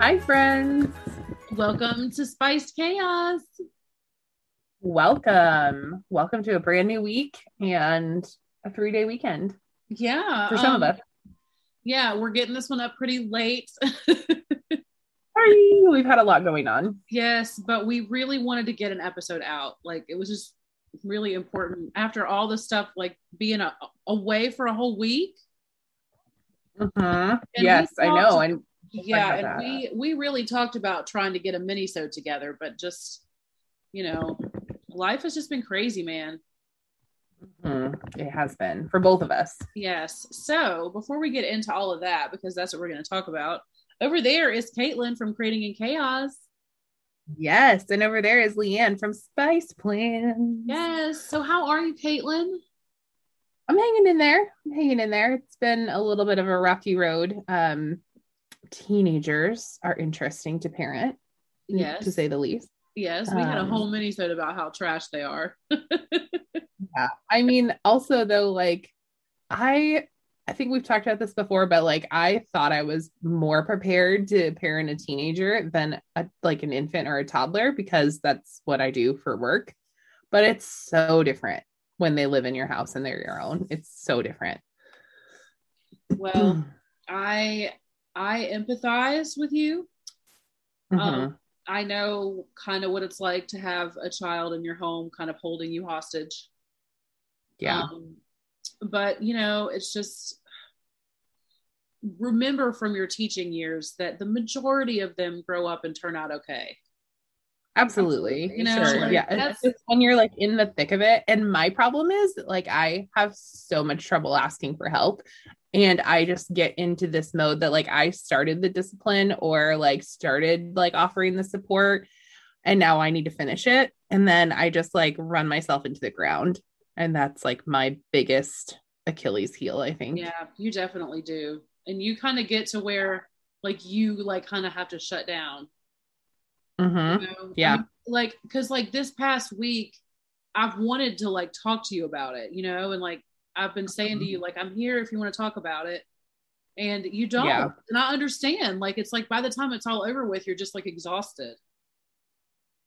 Hi, friends. Welcome to Spiced Chaos. Welcome. Welcome to a brand new week and a three day weekend Yeah. for some um, of us. Yeah, we're getting this one up pretty late. Sorry, we've had a lot going on. yes, but we really wanted to get an episode out. Like, it was just really important after all the stuff, like being a, away for a whole week. Mhm. And Yes, I know. And Yeah, and we we really talked about trying to get a mini-sode together, but just you know, life has just been crazy, man. mhm, it has been for both of us. Yes. So before we get into all of that, because that's what we're going to talk about, over there is Caitlin from Creating in Chaos. Yes. And over there is Leanne from Spice Plans. Yes. So how are you, Caitlin? I'm hanging in there. I'm hanging in there. It's been a little bit of a rocky road. Um, teenagers are interesting to parent, Yes. to say the least. Yes, we had a Um, whole mini sode about how trash they are. Yeah. I mean, also though, like I I think we've talked about this before, but like I thought I was more prepared to parent a teenager than a, like an infant or a toddler because that's what I do for work. But it's so different when they live in your house and they're your own. It's so different. well, I I empathize with you. Mhm. Um, I know kind of what it's like to have a child in your home kind of holding you hostage. yeah. Um, but you know, it's just remember from your teaching years that the majority of them grow up and turn out okay. Absolutely. You know, sure. like, yeah. that's- when you're like in the thick of it. And my problem is like I have so much trouble asking for help. And I just get into this mode that like I started the discipline or like started like offering the support and now I need to finish it. And then I just like run myself into the ground. And that's like my biggest Achilles heel, I think. Yeah, you definitely do. And you kind of get to where like you like kind of have to shut down. mm-hmm. You know? Yeah. I mean, like because like this past week, I've wanted to like talk to you about it, you know, and like I've been saying to you, like, I'm here if you want to talk about it. And you don't. Yeah. And I understand. Like it's like by the time it's all over with, you're just like exhausted.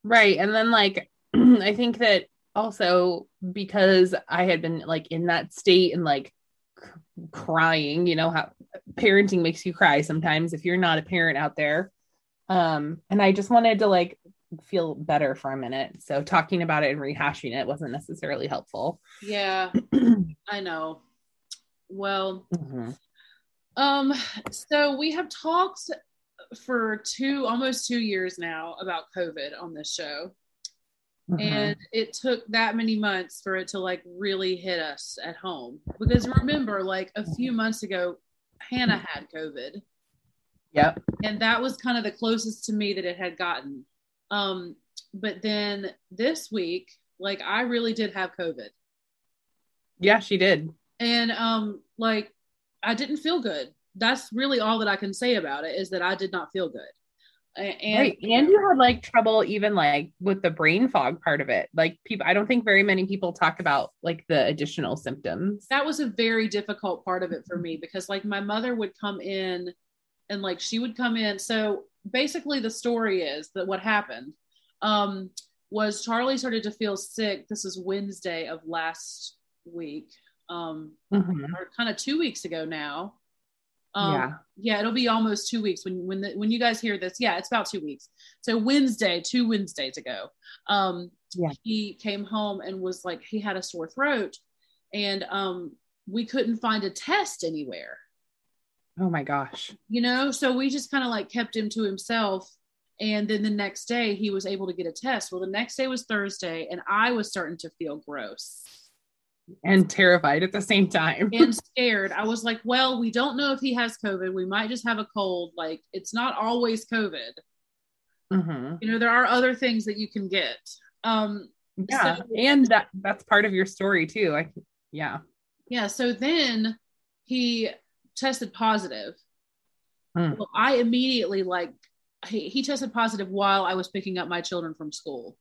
Right. And then like I think that also because I had been like in that state and like c- crying, you know how parenting makes you cry sometimes if you're not a parent out there. Um and I just wanted to like feel better for a minute. So talking about it and rehashing it wasn't necessarily helpful. Yeah, I know. Well, Mhm. Um, so we have talked for two almost two years now about COVID on this show. Mhm. And it took that many months for it to like really hit us at home. Because remember, like a few months ago, Hannah had COVID. Yep. And that was kind of the closest to me that it had gotten. Um, but then this week, like I really did have COVID. Yeah, she did. and um like i didn't feel good that's really all that i can say about it is that i did not feel good and right. And you had like trouble even like with the brain fog part of it. Like people I don't think very many people talk about like the additional symptoms. that was a very difficult part of it for me because like my mother would come in and like she would come in so basically the story is that what happened um, was Charlie started to feel sick. This is Wednesday of last week, um, Mhm. or kind of two weeks ago now. Um, Yeah. yeah, it'll be almost two weeks when when the, when you guys hear this. Yeah, it's about two weeks. So Wednesday, two Wednesdays ago, um, Yeah. he came home and was like he had a sore throat, and um, we couldn't find a test anywhere Oh my gosh. you know so we just kind of like kept him to himself and then the next day he was able to get a test well the next day was thursday and i was starting to feel gross And terrified at the same time. and scared i was like well we don't know if he has covid we might just have a cold like it's not always covid hmm you know there are other things that you can get um Yeah. So- and that that's part of your story too. I yeah. yeah so then he tested positive Hmm. well i immediately like he, he tested positive while i was picking up my children from school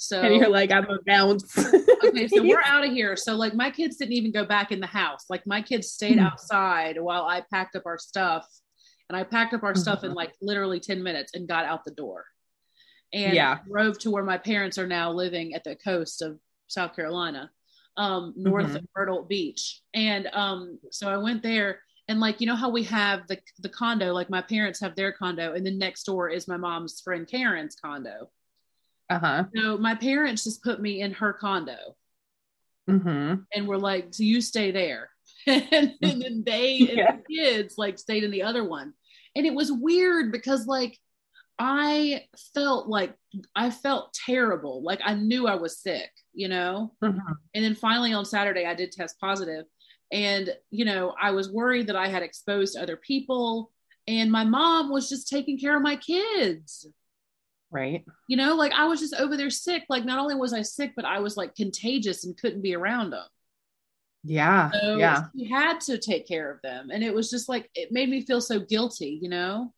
so And you're like, I'm a bounce. okay, so we're out of here. So like my kids didn't even go back in the house. Like my kids stayed Hmm. outside while I packed up our stuff. And I packed up our stuff in like literally 10 minutes and got out the door. And Yeah. drove to where my parents are now living at the coast of South Carolina, um, north Mhm. of Myrtle Beach. And um, so I went there and like you know how we have the the condo, like my parents have their condo, and then next door is my mom's friend Karen's condo. uh-huh. So my parents just put me in her condo hmm and we're like, so you stay there. and, then they Yeah. and the kids like stayed in the other one. And it was weird because like I felt like I felt terrible. Like I knew I was sick, you know? Mhm. And then finally on Saturday I did test positive and you know, I was worried that I had exposed other people and my mom was just taking care of my kids Right. you know like i was just over there sick like not only was i sick but i was like contagious and couldn't be around them Yeah. so yeah. he had to take care of them and it was just like it made me feel so guilty you know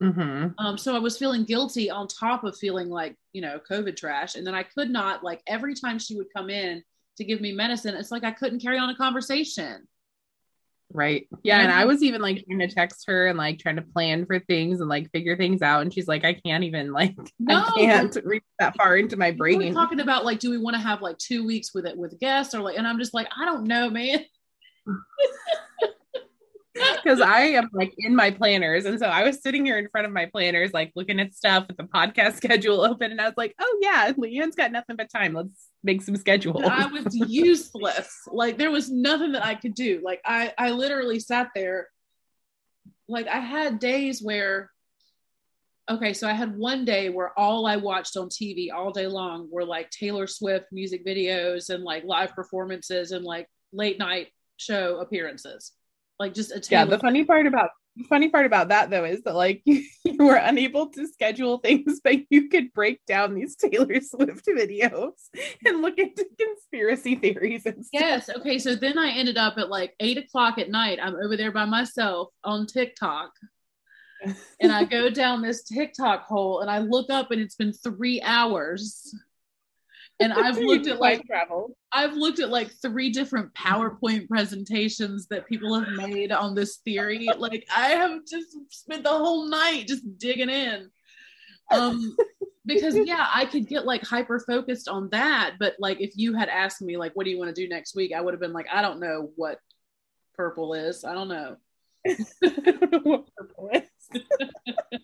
hmm um so i was feeling guilty on top of feeling like you know covid trash and then i could not like every time she would come in to give me medicine it's like i couldn't carry on a conversation Right. Yeah. And I was even like trying to text her and like trying to plan for things and like figure things out. And she's like, I can't even like No. I can't reach that far into my brain. we were talking about like do we want to have like two weeks with it with guests or like and i'm just like i don't know man Because I am like in my planners. And so I was sitting here in front of my planners, like looking at stuff with the podcast schedule open. And I was like, oh yeah, Leanne's got nothing but time. Let's make some schedules. I was useless. Like there was nothing that I could do. Like I, I literally sat there. Like I had days where, okay, so I had one day where all I watched on TV all day long were like Taylor Swift music videos and like live performances and like late night show appearances. Like just a yeah. The funny part about the funny part about that though is that like you were unable to schedule things, but you could break down these Taylor Swift videos and look into conspiracy theories and stuff. Yes. Okay. So then I ended up at like eight o'clock at night. I'm over there by myself on TikTok. and I go down this TikTok hole and I look up and it's been three hours. And I've looked at like travel. I've looked at like three different PowerPoint presentations that people have made on this theory. Like I have just spent the whole night just digging in. Um because yeah, I could get like hyper focused on that, but like if you had asked me like what do you want to do next week, I would have been like I don't know what purple is. I don't know. I don't know what purple is.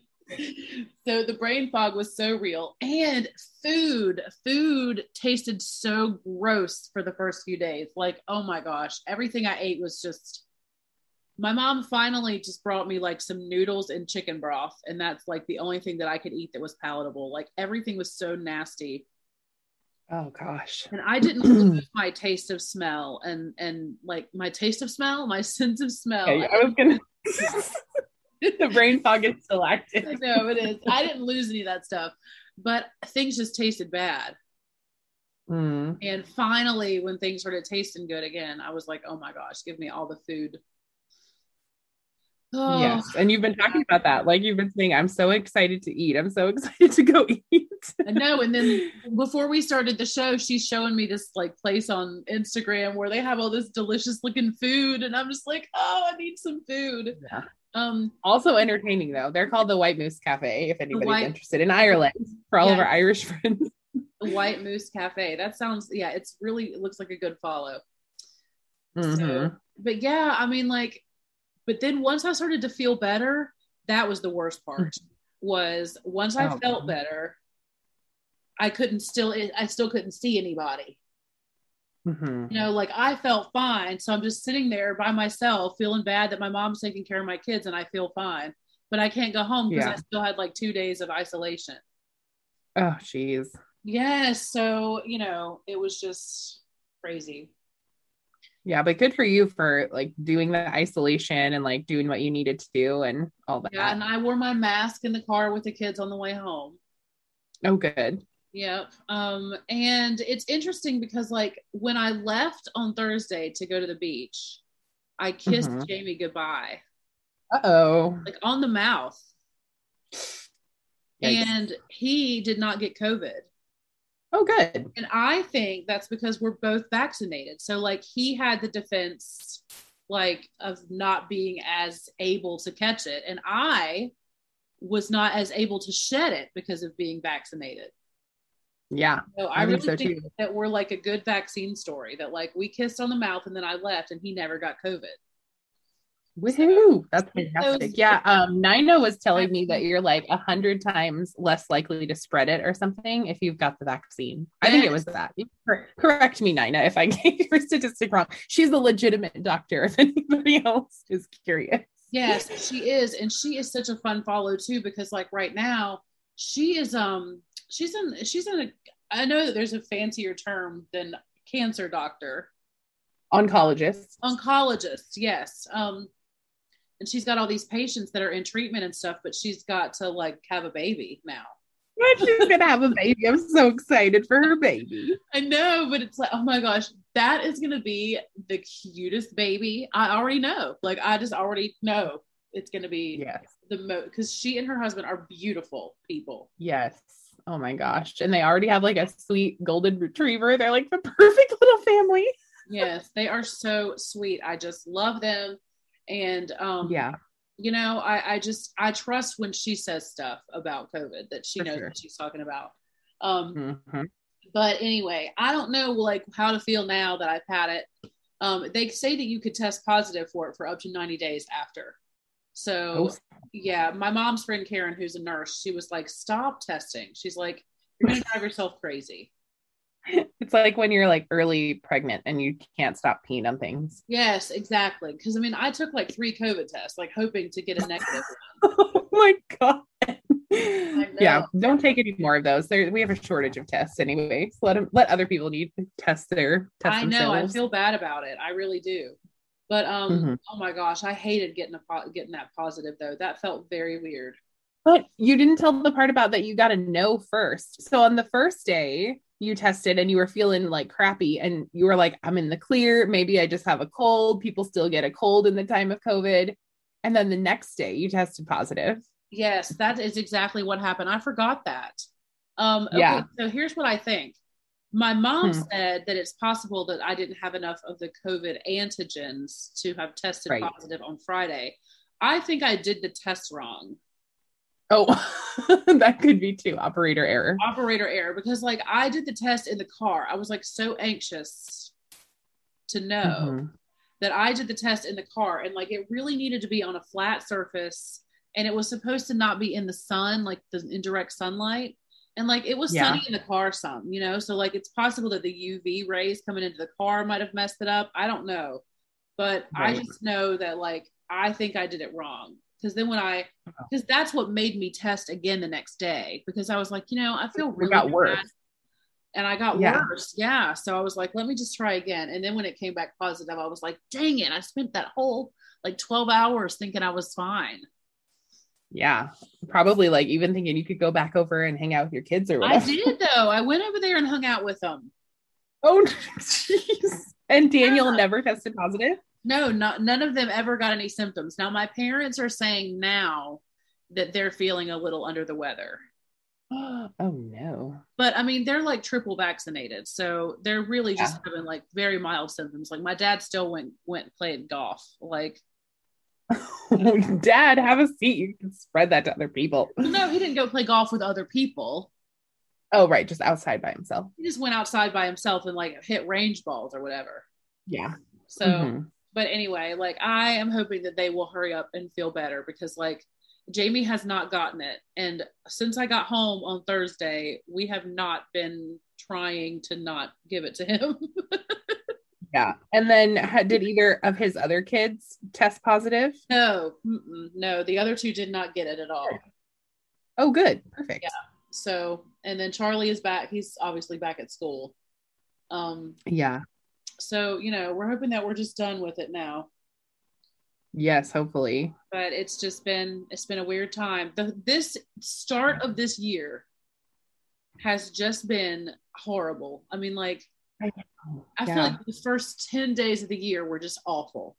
so the brain fog was so real and food food tasted so gross for the first few days. Like oh my gosh everything i ate was just my mom finally just brought me like some noodles and chicken broth and that's like the only thing that i could eat that was palatable. Like everything was so nasty. Oh gosh. and i didn't lose my taste of smell and and like my taste of smell my sense of smell. I I was gonna the brain fog is still I know it is. I didn't lose any of that stuff, but things just tasted bad. Mm. And finally, when things started tasting good again, I was like, oh my gosh, give me all the food. Oh, Yes. And you've been talking about that. Like you've been saying, I'm so excited to eat. I'm so excited to go eat. I know. And then before we started the show, she's showing me this like place on Instagram where they have all this delicious looking food. And I'm just like, oh, I need some food. Yeah. Um, Also entertaining though. They're called the White Moose Cafe if anybody's White- interested in Ireland for all of our Irish friends. White Moose Cafe. That sounds yeah, it's really it looks like a good follow. Mhm. So, but yeah, I mean, like, but then once I started to feel better, that was the worst part. Was once I Oh, felt God. better, I couldn't still, I still couldn't see anybody. Mhm. You know, like I felt fine, so I'm just sitting there by myself, feeling bad that my mom's taking care of my kids, and I feel fine, but I can't go home because Yeah. I still had like two days of isolation. Oh, jeez. Yes, so you know, it was just crazy. Yeah, but good for you for like doing the isolation and like doing what you needed to do and all that. Yeah, and I wore my mask in the car with the kids on the way home. oh, good. Yep. Um, and it's interesting because like when I left on Thursday to go to the beach, I kissed Mhm. Jamie goodbye, Uh oh. like on the mouth, and he did not get COVID. oh, good. And I think that's because we're both vaccinated. So like he had the defense like of not being as able to catch it, and I was not as able to shed it because of being vaccinated. Yeah. So I, I really think so, think that we're like a good vaccine story. That like we kissed on the mouth and then I left and he never got COVID. Woohoo! That's fantastic. Yeah. Um, Nina was telling me that you're like a hundred times less likely to spread it or something if you've got the vaccine. I think it was that. Correct me, Nina, if I gave your statistic wrong. She's a legitimate doctor. If anybody else is curious. Yes, she is, and she is such a fun follow too because like right now she is um she's in she's in a I know that there's a fancier term than cancer doctor Oncologist. oncologist yes um and she's got all these patients that are in treatment and stuff but she's got to like have a baby now she's gonna have a baby. I'm so excited for her baby. I know, but it's like, oh my gosh, that is gonna be the cutest baby. I already know. Like I just already know it's gonna be Yes. the most because she and her husband are beautiful people. Yes. Oh my gosh. And they already have like a sweet golden retriever. They're like the perfect little family. Yes, they are so sweet. I just love them. And um Yeah. you know, I, I just I trust when she says stuff about COVID that she For knows sure. what she's talking about. Um Mhm. but anyway, I don't know like how to feel now that I've had it. Um, they say that you could test positive for it for up to 90 days after. So Oh, yeah, my mom's friend Karen, who's a nurse, she was like, "Stop testing." She's like, "You're gonna drive yourself crazy." It's like when you're like early pregnant and you can't stop peeing on things. Yes, exactly. Because I mean, I took like three COVID tests, like hoping to get a negative. oh my god. Yeah, don't take any more of those. There, we have a shortage of tests anyway. So let 'em- let other people need to test their test I know. I feel bad about it. I really do. But um, Mhm. oh my gosh, I hated getting a getting that positive though. That felt very weird. But you didn't tell the part about that you got to know first. So on the first day, you tested and you were feeling like crappy and you were like, I'm in the clear. Maybe I just have a cold. People still get a cold in the time of COVID. And then the next day, you tested positive. Yes, that is exactly what happened. I forgot that. Um, okay, Yeah. So here's what I think. My mom Hmm. said that it's possible that I didn't have enough of the COVID antigens to have tested Right. positive on Friday. I think I did the test wrong. Oh, that could be too. Operator error. Operator error because like I did the test in the car. I was like so anxious to know Mhm. that I did the test in the car and like it really needed to be on a flat surface and it was supposed to not be in the sun, like the indirect sunlight. And like it was Yeah. sunny in the car some, you know, so like it's possible that the UV rays coming into the car might have messed it up. I don't know. But I just know that like I think I did it wrong. Because then when I, uh-huh. because that's what made me test again the next day because I was like, you know, I feel really got worse. And I got Yeah. worse. Yeah. So I was like, let me just try again. And then when it came back positive, I was like, dang it. I spent that whole like 12 hours thinking I was fine. Yeah. Probably like even thinking you could go back over and hang out with your kids or I did though. I went over there and hung out with them. Oh, jeez. And Daniel never tested positive. No, not none of them ever got any symptoms. Now my parents are saying now that they're feeling a little under the weather. oh no. But I mean, they're like triple vaccinated, so they're really just Yeah. having like very mild symptoms. Like my dad still went went and played golf. Like Dad, have a seat. You can spread that to other people. No, he didn't go play golf with other people. Oh, right. Just outside by himself. He just went outside by himself and like hit range balls or whatever. Yeah. So, Mhm. but anyway, like I am hoping that they will hurry up and feel better because like Jamie has not gotten it. And since I got home on Thursday, we have not been trying to not give it to him. Yeah. And then ha- did either of his other kids test positive? no, no, the other two did not get it at all. Oh, good. Perfect. Yeah. So, and then Charlie is back. He's obviously back at school. Um, Yeah. so you know, we're hoping that we're just done with it now. Yes, hopefully. But it's just been it's been a weird time. The this start of this year has just been horrible. I mean, like I feel Yeah. like the first 10 days of the year were just awful.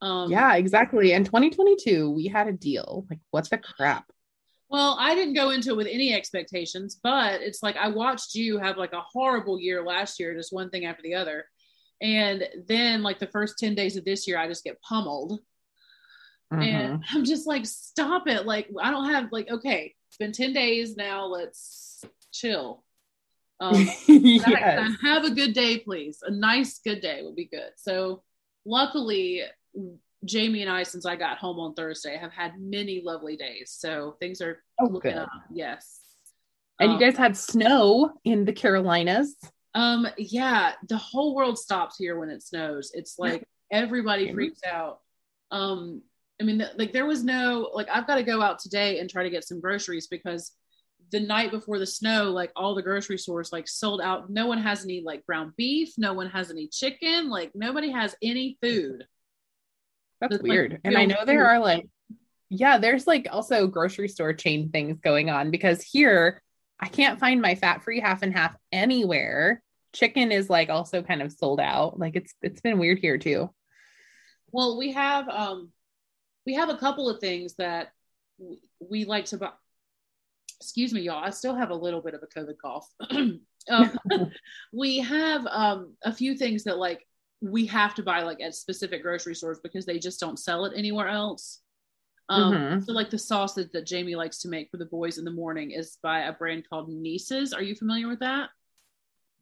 Um yeah, exactly. And 2022, we had a deal. Like, what's the crap? Well, I didn't go into it with any expectations, but it's like I watched you have like a horrible year last year, just one thing after the other. And then like the first 10 days of this year, I just get pummeled. Mhm. And I'm just like, stop it. Like, I don't have like, okay, it's been 10 days now. Let's chill. Um, can yes. Have a good day, please. A nice good day would be good. So, luckily, Jamie and I, since I got home on Thursday, have had many lovely days. So things are Oh, looking good. up. Yes. And Um, you guys had snow in the Carolinas. Um, yeah, the whole world stops here when it snows. It's like everybody freaks out. Um, I mean, like there was no like I've got to go out today and try to get some groceries because the night before the snow, like all the grocery stores like sold out. No one has any like ground beef. No one has any chicken. Like nobody has any food. That's It's, like, weird. and I know there are like, yeah, there's like also grocery store chain things going on because here I can't find my fat free half and half anywhere. Chicken is like also kind of sold out. Like it's it's been weird here too. Well, we have um we have a couple of things that we like to buy. Excuse me, y'all. I still have a little bit of a COVID cough. um, we have um a few things that like we have to buy like at specific grocery stores because they just don't sell it anywhere else. Um, Mhm. so like the sausage that Jamie likes to make for the boys in the morning is by a brand called Neese's. Are you familiar with that?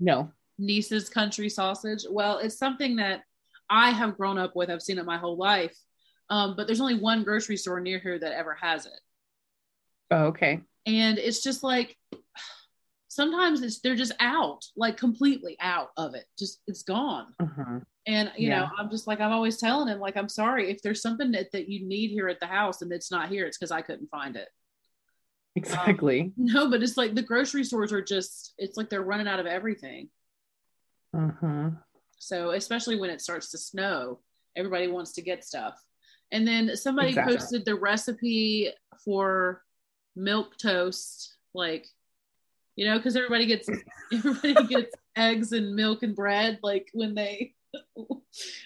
No. Neese's country sausage. Well, it's something that I have grown up with. I've seen it my whole life. Um, but there's only one grocery store near here that ever has it. Oh, okay. And it's just like sometimes it's they're just out, like completely out of it. Just it's gone. Mhm. And you know, I'm just like I'm always telling him, like, I'm sorry if there's something that, that you need here at the house and it's not here, it's because I couldn't find it. Exactly. No, but it's like the grocery stores are just it's like they're running out of everything. Mhm. So especially when it starts to snow, everybody wants to get stuff. And then somebody Exactly. posted the recipe for milk toast, like you know, because everybody gets everybody gets eggs and milk and bread, like when they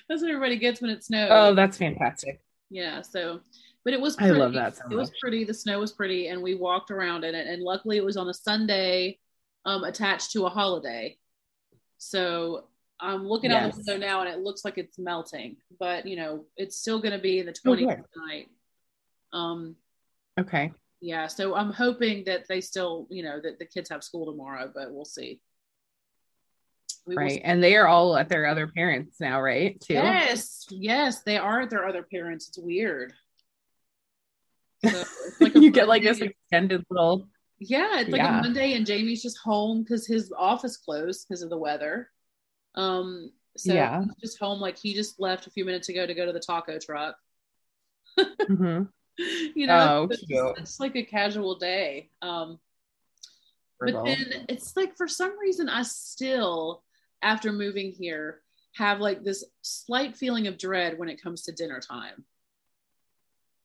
that's what everybody gets when it snows. Oh, that's fantastic. yeah. So, but it was I pretty. love that so It was pretty. The snow was pretty, and we walked around in it. And luckily, it was on a Sunday, um, attached to a holiday. So I'm looking out the Yes. window now, and it looks like it's melting. But you know, it's still going to be in the Oh, 20s good. tonight. Um, Okay. Yeah. So I'm hoping that they still, you know, that the kids have school tomorrow, but we'll see. We Right. And they are all at their other parents now, right? Too. Yes, yes, they are at their other parents. It's weird. So it's like you get like this extended little yeah, it's like Yeah. a Monday, and Jamie's just home because his office closed because of the weather. Um, so Yeah. he's just home. Like he just left a few minutes ago to go to the taco truck. Mhm. you know, Oh, it's, it's like a casual day. Um, but Little. then it's like for some reason I still, after moving here, have like this slight feeling of dread when it comes to dinner time.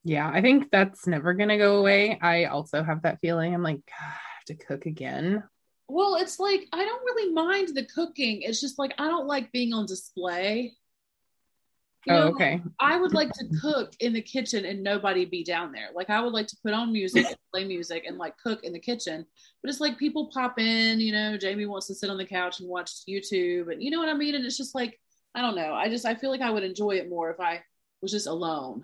Yeah, I think that's never gonna go away. I also have that feeling. I'm like, God, I have to cook again. Well, it's like I don't really mind the cooking. It's just like I don't like being on display. You Oh, okay. I would like to cook in the kitchen and nobody be down there. Like I would like to put on music and play music and like cook in the kitchen. But it's like people pop in, you know, Jamie wants to sit on the couch and watch YouTube and you know what I mean? And it's just like, I don't know. I just I feel like I would enjoy it more if I was just alone.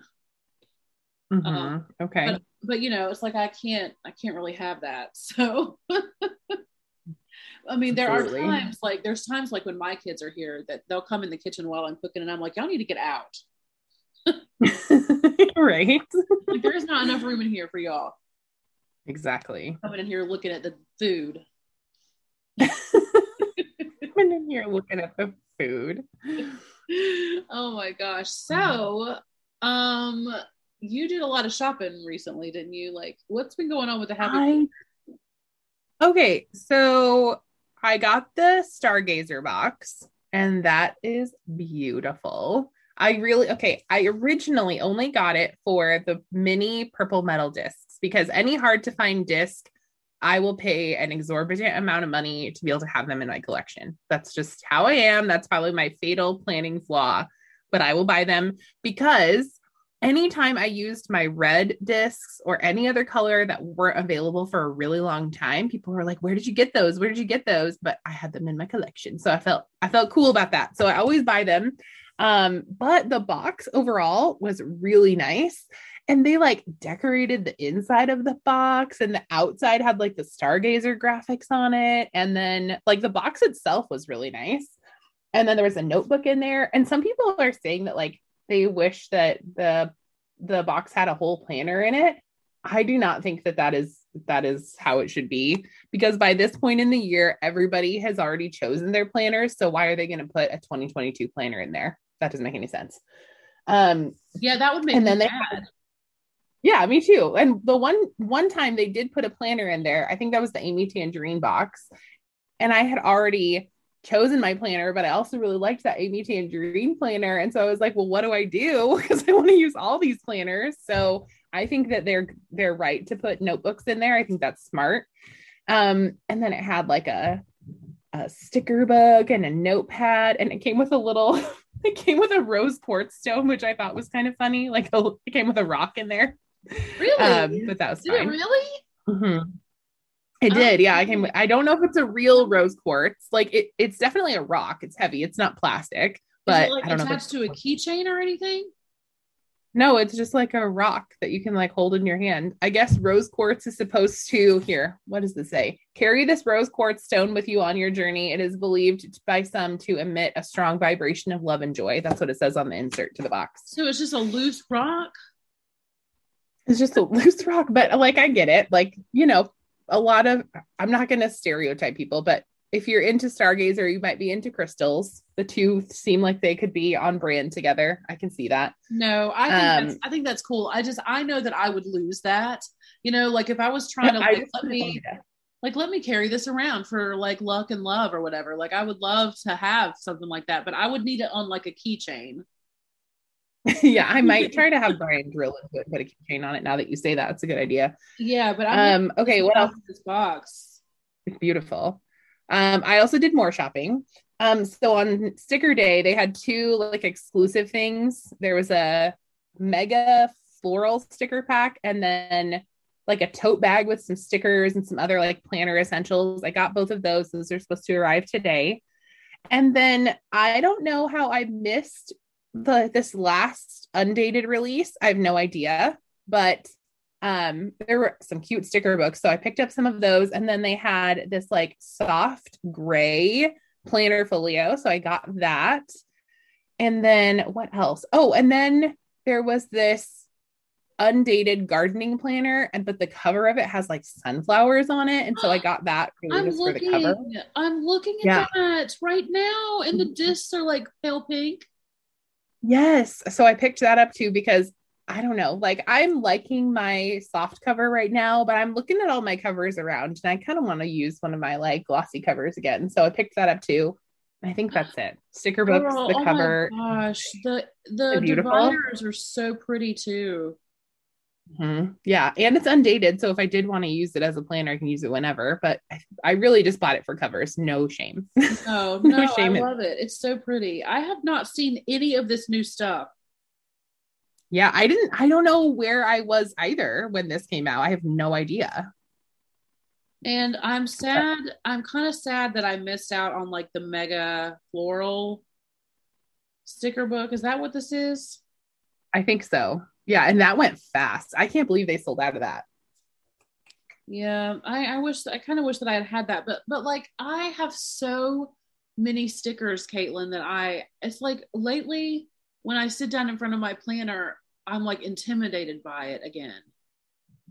Mhm. Um, okay. but but you know it's like i can't i can't really have that so i mean there Absolutely. are times like there's times like when my kids are here that they'll come in the kitchen while i'm cooking and i'm like y'all need to get out right. like there is not enough room in here for y'all Exactly. coming in here looking at the food I'm in here looking at the food. oh my gosh so um you did a lot of shopping recently didn't you like what's been going on with the happy I okay, so I got the Stargazer box, and that is beautiful. I really okay. I originally only got it for the mini purple metal discs because any hard to find disc, I will pay an exorbitant amount of money to be able to have them in my collection. That's just how I am. That's probably my fatal planning flaw, but I will buy them because anytime I used my red discs or any other color that weren't available for a really long time, people were like, "Where did you get those? Where did you get those?" But I had them in my collection, so I felt I felt cool about that. So I always buy them. Um, but the box overall was really nice. And they like decorated the inside of the box, and the outside had like the stargazer graphics on it. And then, like, the box itself was really nice. And then there was a notebook in there. And some people are saying that, like, they wish that the the box had a whole planner in it. I do not think that that is that is how it should be because by this point in the year everybody has already chosen their planners so why are they going to put a 2022 planner in there? That doesn't make any sense. Um yeah that would make and then they had yeah me too. And the one one time they did put a planner in there i think that was the amy tangerine box. And i had already chosen my planner but i also really liked that amy tangerine planner. And so i was like well what do i do? Because i want to use all these planners. So i think that they're they're right to put notebooks in there. I think that's smart. Um and then it had like a a sticker book and a notepad and it came with a little it came with a rose quartz stone which i thought was kind of funny like a, it came with a rock in there. Really? Um but that was did it fine. really? Mhm. It Oh. did, yeah. I came. I don't know if it's a real rose quartz. Like it, it's definitely a rock. It's heavy. It's not plastic, but like I don't know. If attached it's, to a keychain or anything no, it's just like a rock that you can like hold in your hand. I guess rose quartz is supposed to here. What does this say? Carry this rose quartz stone with you on your journey. It is believed by some to emit a strong vibration of love and joy. That's what it says on the insert to the box. so it's just a loose rock It's just a loose rock, but like I get it. Like, you know, a lot of I'm not gonna stereotype people, but if you're into Stargazer, you might be into crystals. The two seem like they could be on brand together. I can see that. No, I think Um, that's I think that's cool. I just I know that I would lose that. You know, like if I was trying to like, let me like let me carry this around for like luck and love or whatever. Like I would love to have something like that, but I would need it on like a keychain. yeah, I might try to have Brian drill into it and put a keychain on it now that you say that. It's a good idea. Yeah, but I'm Um, okay, what else? This box. It's beautiful. Um, I also did more shopping. Um, so on sticker day, they had two like exclusive things. There was a mega floral sticker pack and then like a tote bag with some stickers and some other like planner essentials. I got both of those. Those are supposed to arrive today. And then I don't know how I missed the this last undated release. I have no idea, but um there were some cute sticker books so i picked up some of those and then they had this like soft gray planner folio so i got that and then what else oh and then there was this undated gardening planner and but the cover of it has like sunflowers on it and so i got that I'm just for the looking. I'm looking at Yeah. that right now, and the discs are like pale pink. Yes. So I picked that up too because I don't know, like I'm liking my soft cover right now, but I'm looking at all my covers around and I kind of want to use one of my like glossy covers again. So I picked that up too. I think that's it. Sticker books, Girl, the oh my cover. gosh, the the dividers are so pretty too. Mhm. Yeah. And it's undated. So if I did want to use it as a planner, I can use it whenever. But I, I really just bought it for covers. No shame. Oh No no, shame in- love it. It's so pretty. I have not seen any of this new stuff. yeah. I didn't, I don't know where I was either when this came out. I have no idea. And I'm sad. I'm kind of sad that I missed out on like the mega floral sticker book. Is that what this is? I think so. Yeah, and that went fast. I can't believe they sold out of that. Yeah, I, I wish I kind of wish that I had had that, but but like I have so many stickers, Caitlin, that I it's like lately when I sit down in front of my planner, I'm like intimidated by it again.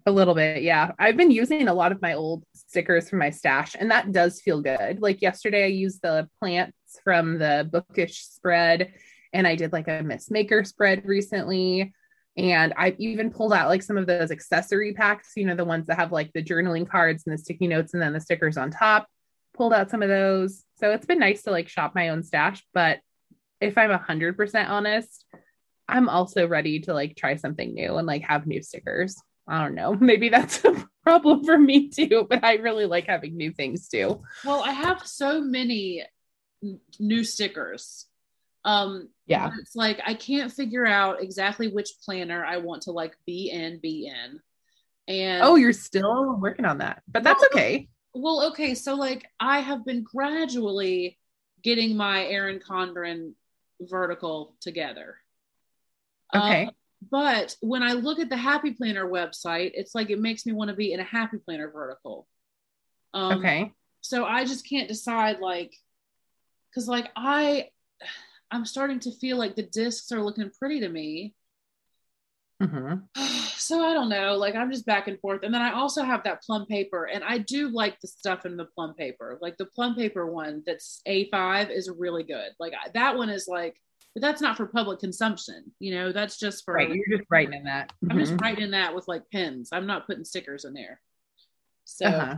A little bit, yeah. I've been using a lot of my old stickers from my stash, and that does feel good. Like yesterday, I used the plants from the bookish spread, and I did like a Miss Maker spread recently. And I've even pulled out like some of those accessory packs, you know, the ones that have like the journaling cards and the sticky notes and then the stickers on top. Pulled out some of those. So it's been nice to like shop my own stash. But if I'm 100% honest, I'm also ready to like try something new and like have new stickers. I don't know. Maybe that's a problem for me too, but I really like having new things too. Well, I have so many n- new stickers. Um, Yeah. but it's like I can't figure out exactly which planner I want to like be in, be in. And Oh, you're still working on that, but that's Well, okay. well, okay, so like I have been gradually getting my Erin Condren vertical together. Um, Okay. but when I look at the Happy Planner website, it's like it makes me want to be in a Happy Planner vertical. Um, okay. So I just can't decide, like, because like I, I'm starting to feel like the discs are looking pretty to me. hmm so I don't know. Like I'm just back and forth. And then I also have that plum paper, and I do like the stuff in the plum paper. Like the plum paper one that's A5 is really good. Like I, that one is like, but that's not for public consumption. You know, that's just for. Right. You're just writing in that. I'm just Mhm. writing that with like pens. I'm not putting stickers in there. So, Uh-huh.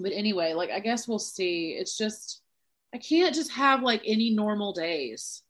but anyway, like I guess we'll see. It's just I can't just have like any normal days.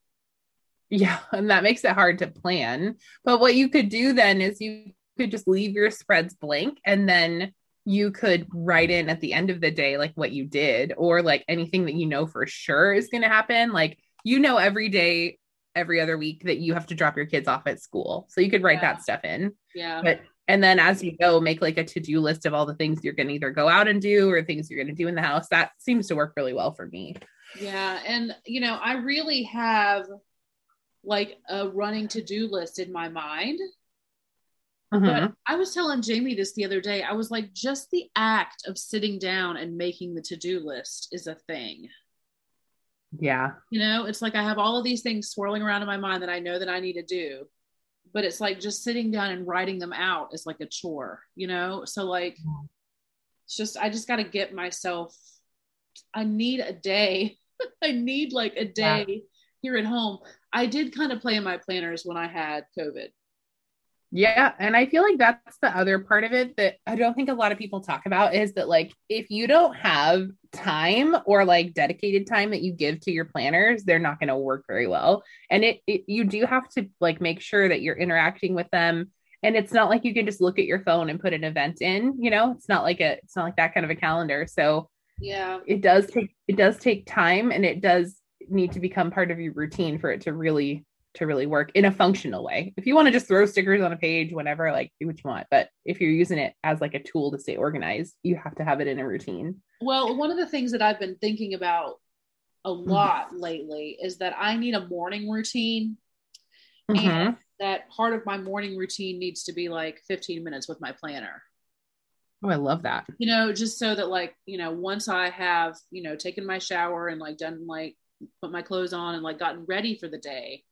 Yeah, and that makes it hard to plan. But what you could do then is you could just leave your spreads blank and then you could write in at the end of the day like what you did or like anything that you know for sure is going to happen. Like you know every day every other week that you have to drop your kids off at school. So you could write Yeah. that stuff in. Yeah. But and then as you go make like a to-do list of all the things you're going to either go out and do or things you're going to do in the house. That seems to work really well for me. Yeah, and you know, I really have like a running to-do list in my mind. Mhm. But I was telling Jamie this the other day. I was like, just the act of sitting down and making the to-do list is a thing. Yeah. You know, it's like I have all of these things swirling around in my mind that I know that I need to do. But it's like just sitting down and writing them out is like a chore, you know? So like it's just I just gotta get myself I need a day. I need like a Yeah. day here at home. I did kind of play in my planners when I had COVID. Yeah. And I feel like that's the other part of it that I don't think a lot of people talk about is that, like, if you don't have time or like dedicated time that you give to your planners, they're not going to work very well. And it, it, you do have to like make sure that you're interacting with them. And it's not like you can just look at your phone and put an event in, you know, it's not like a, it's not like that kind of a calendar. So Yeah. it does take, it does take time and it does need to become part of your routine for it to really to really work in a functional way. If you want to just throw stickers on a page, whenever, like do what you want. But if you're using it as like a tool to stay organized, you have to have it in a routine. Well, one of the things that I've been thinking about a mm-hmm. lot lately is that I need a morning routine. And mm-hmm. that part of my morning routine needs to be like 15 minutes with my planner. Oh, I love that. You know, just so that like, you know, once I have, you know, taken my shower and like done like put my clothes on and like gotten ready for the day,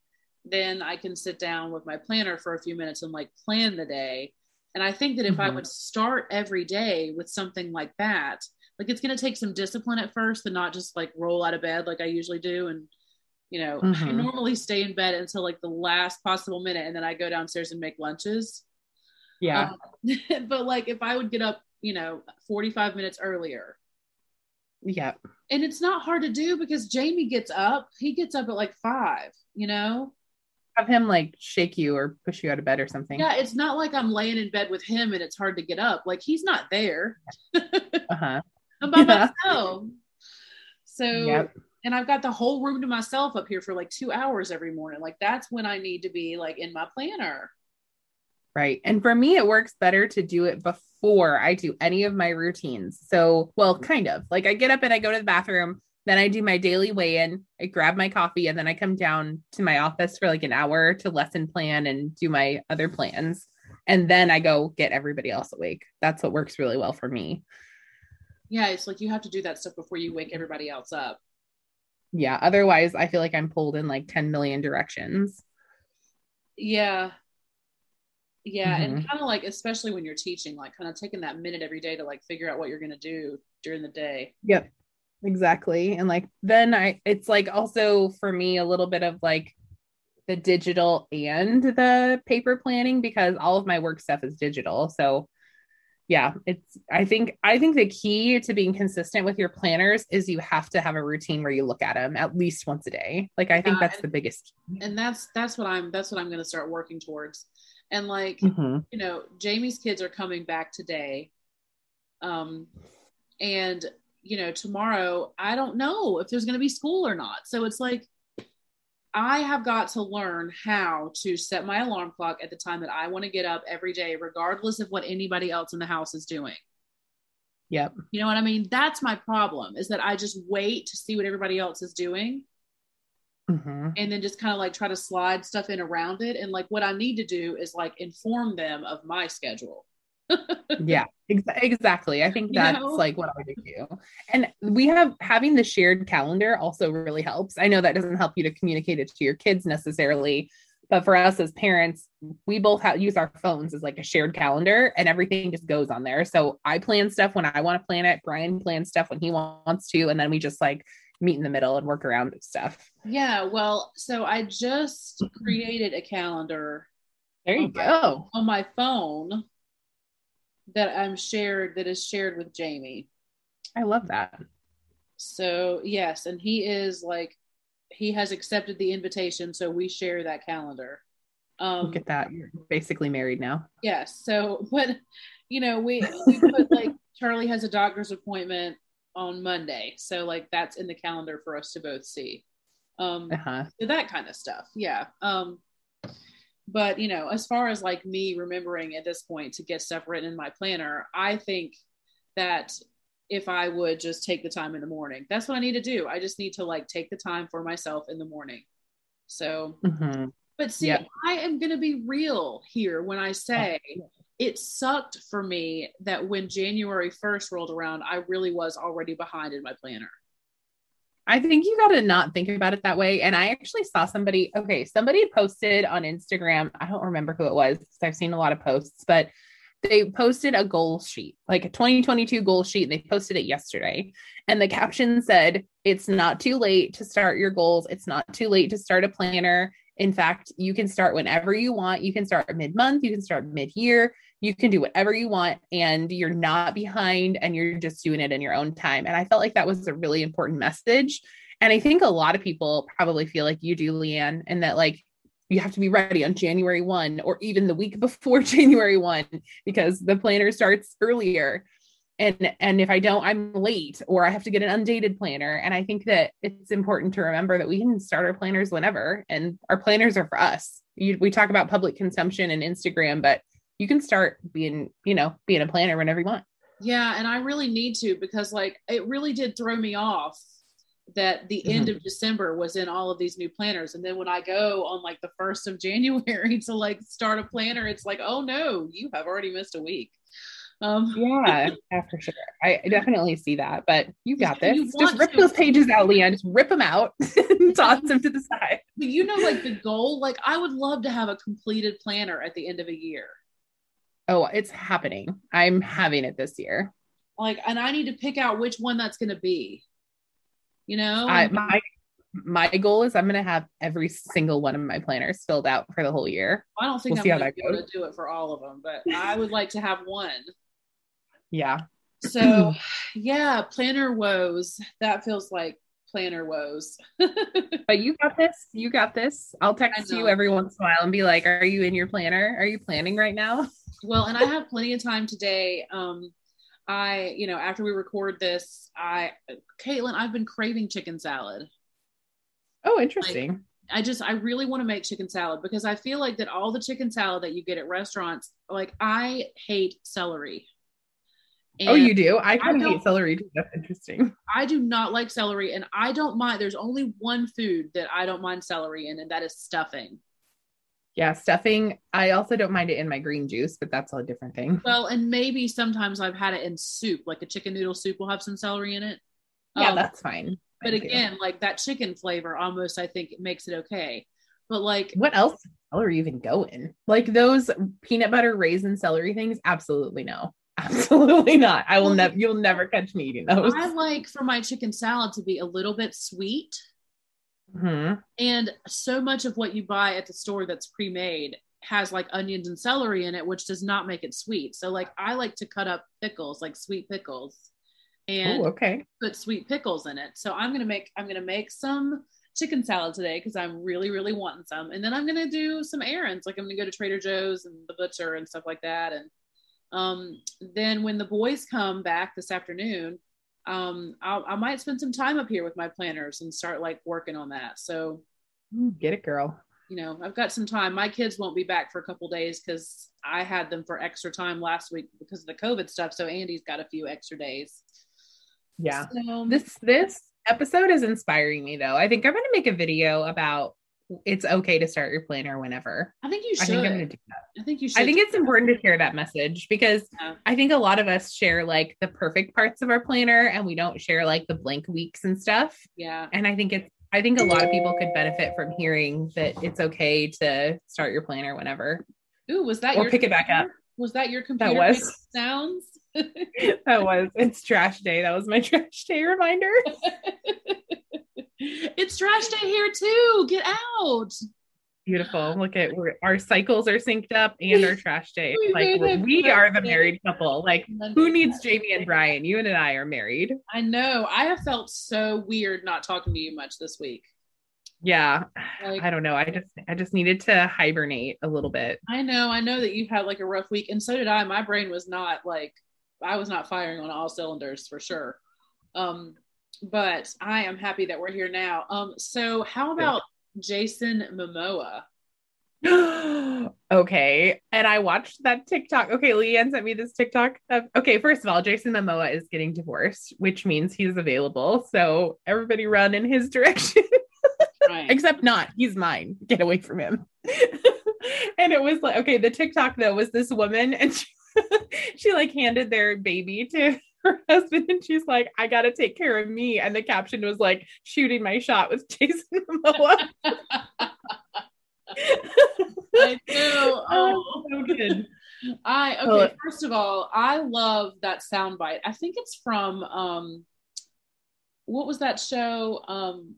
then I can sit down with my planner for a few minutes and like plan the day. And I think that if I Mhm. would start every day with something like that, like it's going to take some discipline at first and not just like roll out of bed like I usually do. And, you know, I Mhm. normally stay in bed until like the last possible minute and then I go downstairs and make lunches. Yeah. Um, but like if I would get up, you know, 45 minutes earlier, yeah. and it's not hard to do because Jamie gets up, he gets up at like five, you know? Have him like shake you or push you out of bed or something. Yeah, it's not like I'm laying in bed with him and it's hard to get up. Like he's not there. Uh-huh. I'm by Yeah. myself. So Yep. and I've got the whole room to myself up here for like two hours every morning. Like that's when I need to be like in my planner. Right. And for me, it works better to do it before I do any of my routines. So, well, kind of like I get up and I go to the bathroom, Then I do my daily weigh in, I grab my coffee, and then I come down to my office for like an hour to lesson plan and do my other plans. And then I go get everybody else awake. That's what works really well for me. Yeah, it's like you have to do that stuff before you wake everybody else up. Yeah. Otherwise, I feel like I'm pulled in like 10 million directions. Yeah. Yeah. And Mhm. kind of like, especially when you're teaching, like kind of taking that minute every day to like figure out what you're going to do during the day. Yep. Exactly. And like then I it's like also for me a little bit of like the digital and the paper planning because all of my work stuff is digital. So yeah, it's I think I think the key to being consistent with your planners is you have to have a routine where you look at them at least once a day. Like I think Yeah, that's and- the biggest key. And that's, that's what I'm, that's what I'm going to start working towards. And like, Mhm. you know, Jamie's kids are coming back today. Um, and you know, tomorrow I don't know if there's going to be school or not. So it's like I have got to learn how to set my alarm clock at the time that I want to get up every day, regardless of what anybody else in the house is doing. Yep. You know what I mean? That's my problem is that I just wait to see what everybody else is doing Mhm. and then just kind of like try to slide stuff in around it. And like what I need to do is like inform them of my schedule. Yeah ex- exactly i think You that's know? like what i would do and we have having the shared calendar also really helps i know that doesn't help you to communicate it to your kids necessarily but for us as parents we both have use our phones as like a shared calendar and everything just goes on there so i plan stuff when i want to plan it brian plans stuff when he wants to and then we just like meet in the middle and work around stuff Yeah. Well, so I just created a calendar there you Okay. go on my phone that I'm shared that is shared with Jamie. i love that So yes, and he is like he has accepted the invitation, so we share that calendar. Um look at that you're basically married now yes, so but you know, we we put like Charlie has a doctor's appointment on Monday. So like that's in the calendar for us to both see. Um uh-huh so that kind of stuff yeah um but you know as far as like me remembering at this point to get stuff written in my planner i think that if i would just take the time in the morning that's what i need to do i just need to like take the time for myself in the morning so Mhm. but see Yep. i am going to be real here when i say it sucked for me that when january 1st rolled around i really was already behind in my planner I think you got to not think about it that way. And I actually saw somebody, okay, somebody posted on Instagram. I don't remember who it was because I've seen a lot of posts, but they posted a goal sheet, like a 2022 goal sheet. And they posted it yesterday. And the caption said, It's not too late to start your goals. It's not too late to start a planner. In fact, you can start whenever you want. You can start mid month, you can start mid year, you can do whatever you want, and you're not behind and you're just doing it in your own time. And I felt like that was a really important message. And I think a lot of people probably feel like you do, Leanne, and that like you have to be ready on January 1 or even the week before January 1 because the planner starts earlier. And and if I don't, I'm late or I have to get an undated planner. And I think that it's important to remember that we can start our planners whenever and our planners are for us. You, we talk about public consumption and Instagram, but you can start being, you know, being a planner whenever you want. Yeah, and I really need to because like it really did throw me off that the mm-hmm. end of December was in all of these new planners and then when I go on like the 1st of January to like start a planner it's like oh no, you have already missed a week. Um Yeah, yeah, for sure. I definitely see that, but you got this. want Just rip to. those pages out, Leanne. Just rip them out and toss them to the side. but you know like the goal like I would love to have a completed planner at the end of a year. Oh, it's happening. I'm having it this year. Like and I need to pick out which one that's going to be. You know? I, my my goal is I'm going to have every single one of my planners filled out for the whole year. I don't think we'll I'm going that to be able to do it for all of them, but I would like to have one. Yeah. So, yeah, planner woes. That feels like planner woes. But you got this. You got this. I'll text you every once in a while and be like, "Are you in your planner? Are you planning right now?" well, and I have plenty of time today. Um, I, you know, after we record this, I, Caitlin, I've been craving chicken salad. Oh, interesting. I just, I really want to make chicken salad because I feel like that all the chicken salad that you get at restaurants, like I hate celery. Oh, you do? I kind of hate celery too. That's interesting. I do not like celery, and I don't mind. There's only one food that I don't mind celery in, and that is stuffing. Yeah, stuffing. I also don't mind it in my green juice, but that's a different thing. Well, and maybe sometimes I've had it in soup, like a chicken noodle soup will have some celery in it. Yeah, Um, that's fine. but Thank you. again, like that chicken flavor almost, I think it makes it okay. But like, what else does celery even go in? Like those peanut butter raisin celery things? Absolutely no. Absolutely not. I will never. You'll never catch me eating those. I like for my chicken salad to be a little bit sweet. Mhm. And so much of what you buy at the store that's pre-made has like onions and celery in it, which does not make it sweet. So like I like to cut up pickles, like sweet pickles, and Oh, okay. put sweet pickles in it. So I'm gonna make I'm gonna make some chicken salad today because I'm really really wanting some, and then I'm gonna do some errands. Like I'm gonna go to Trader Joe's and the butcher and stuff like that. And um, then when the boys come back this afternoon, um, I'll, I might spend some time up here with my planners and start like working on that. So Get it, girl. you know I've got some time. My kids won't be back for a couple days because I had them for extra time last week because of the COVID stuff. So Andy's got a few extra days. Yeah. So, This this episode is inspiring me though. I think I'm gonna make a video about it's okay to start your planner whenever. I think you should. I think I'm gonna do that. I think you should. I think it's important to share that message because Yeah. I think a lot of us share like the perfect parts of our planner and we don't share like the blank weeks and stuff. Yeah. And I think it's I think a lot of people could benefit from hearing that it's okay to start your planner whenever. Ooh, was that Or your pick it back up. Was that your computer? was. sounds. That was it's trash day. That was my trash day reminder. It's trash day here too. Get out. Beautiful. Look at our cycles are synced up and our trash day. We Like made we're- it we are the married couple. Like who needs Jamie and Brian? You and I are married. I know. I have felt so weird not talking to you much this week. Yeah. Like I don't know. I just I just needed to hibernate a little bit. I know, I know that you've had like a rough week, and so did I. My brain was not like I was not firing on all cylinders for sure. Um, but I am happy that we're here now. Um, so how about Jason Momoa? okay. And I watched that TikTok. Okay, Leanne sent me this TikTok. Of, okay, first of all, Jason Momoa is getting divorced, which means he's available. So everybody run in his direction. Right. Except not. He's mine. Get away from him. and it was like, okay, the TikTok though was this woman and she, she like handed their baby to her husband and she's like, I gotta take care of me. And the caption was like, shooting my shot with Jason Momoa. I do. Oh, so good. I okay. First of all, I love that soundbite. I think it's from um, what was that show? Um,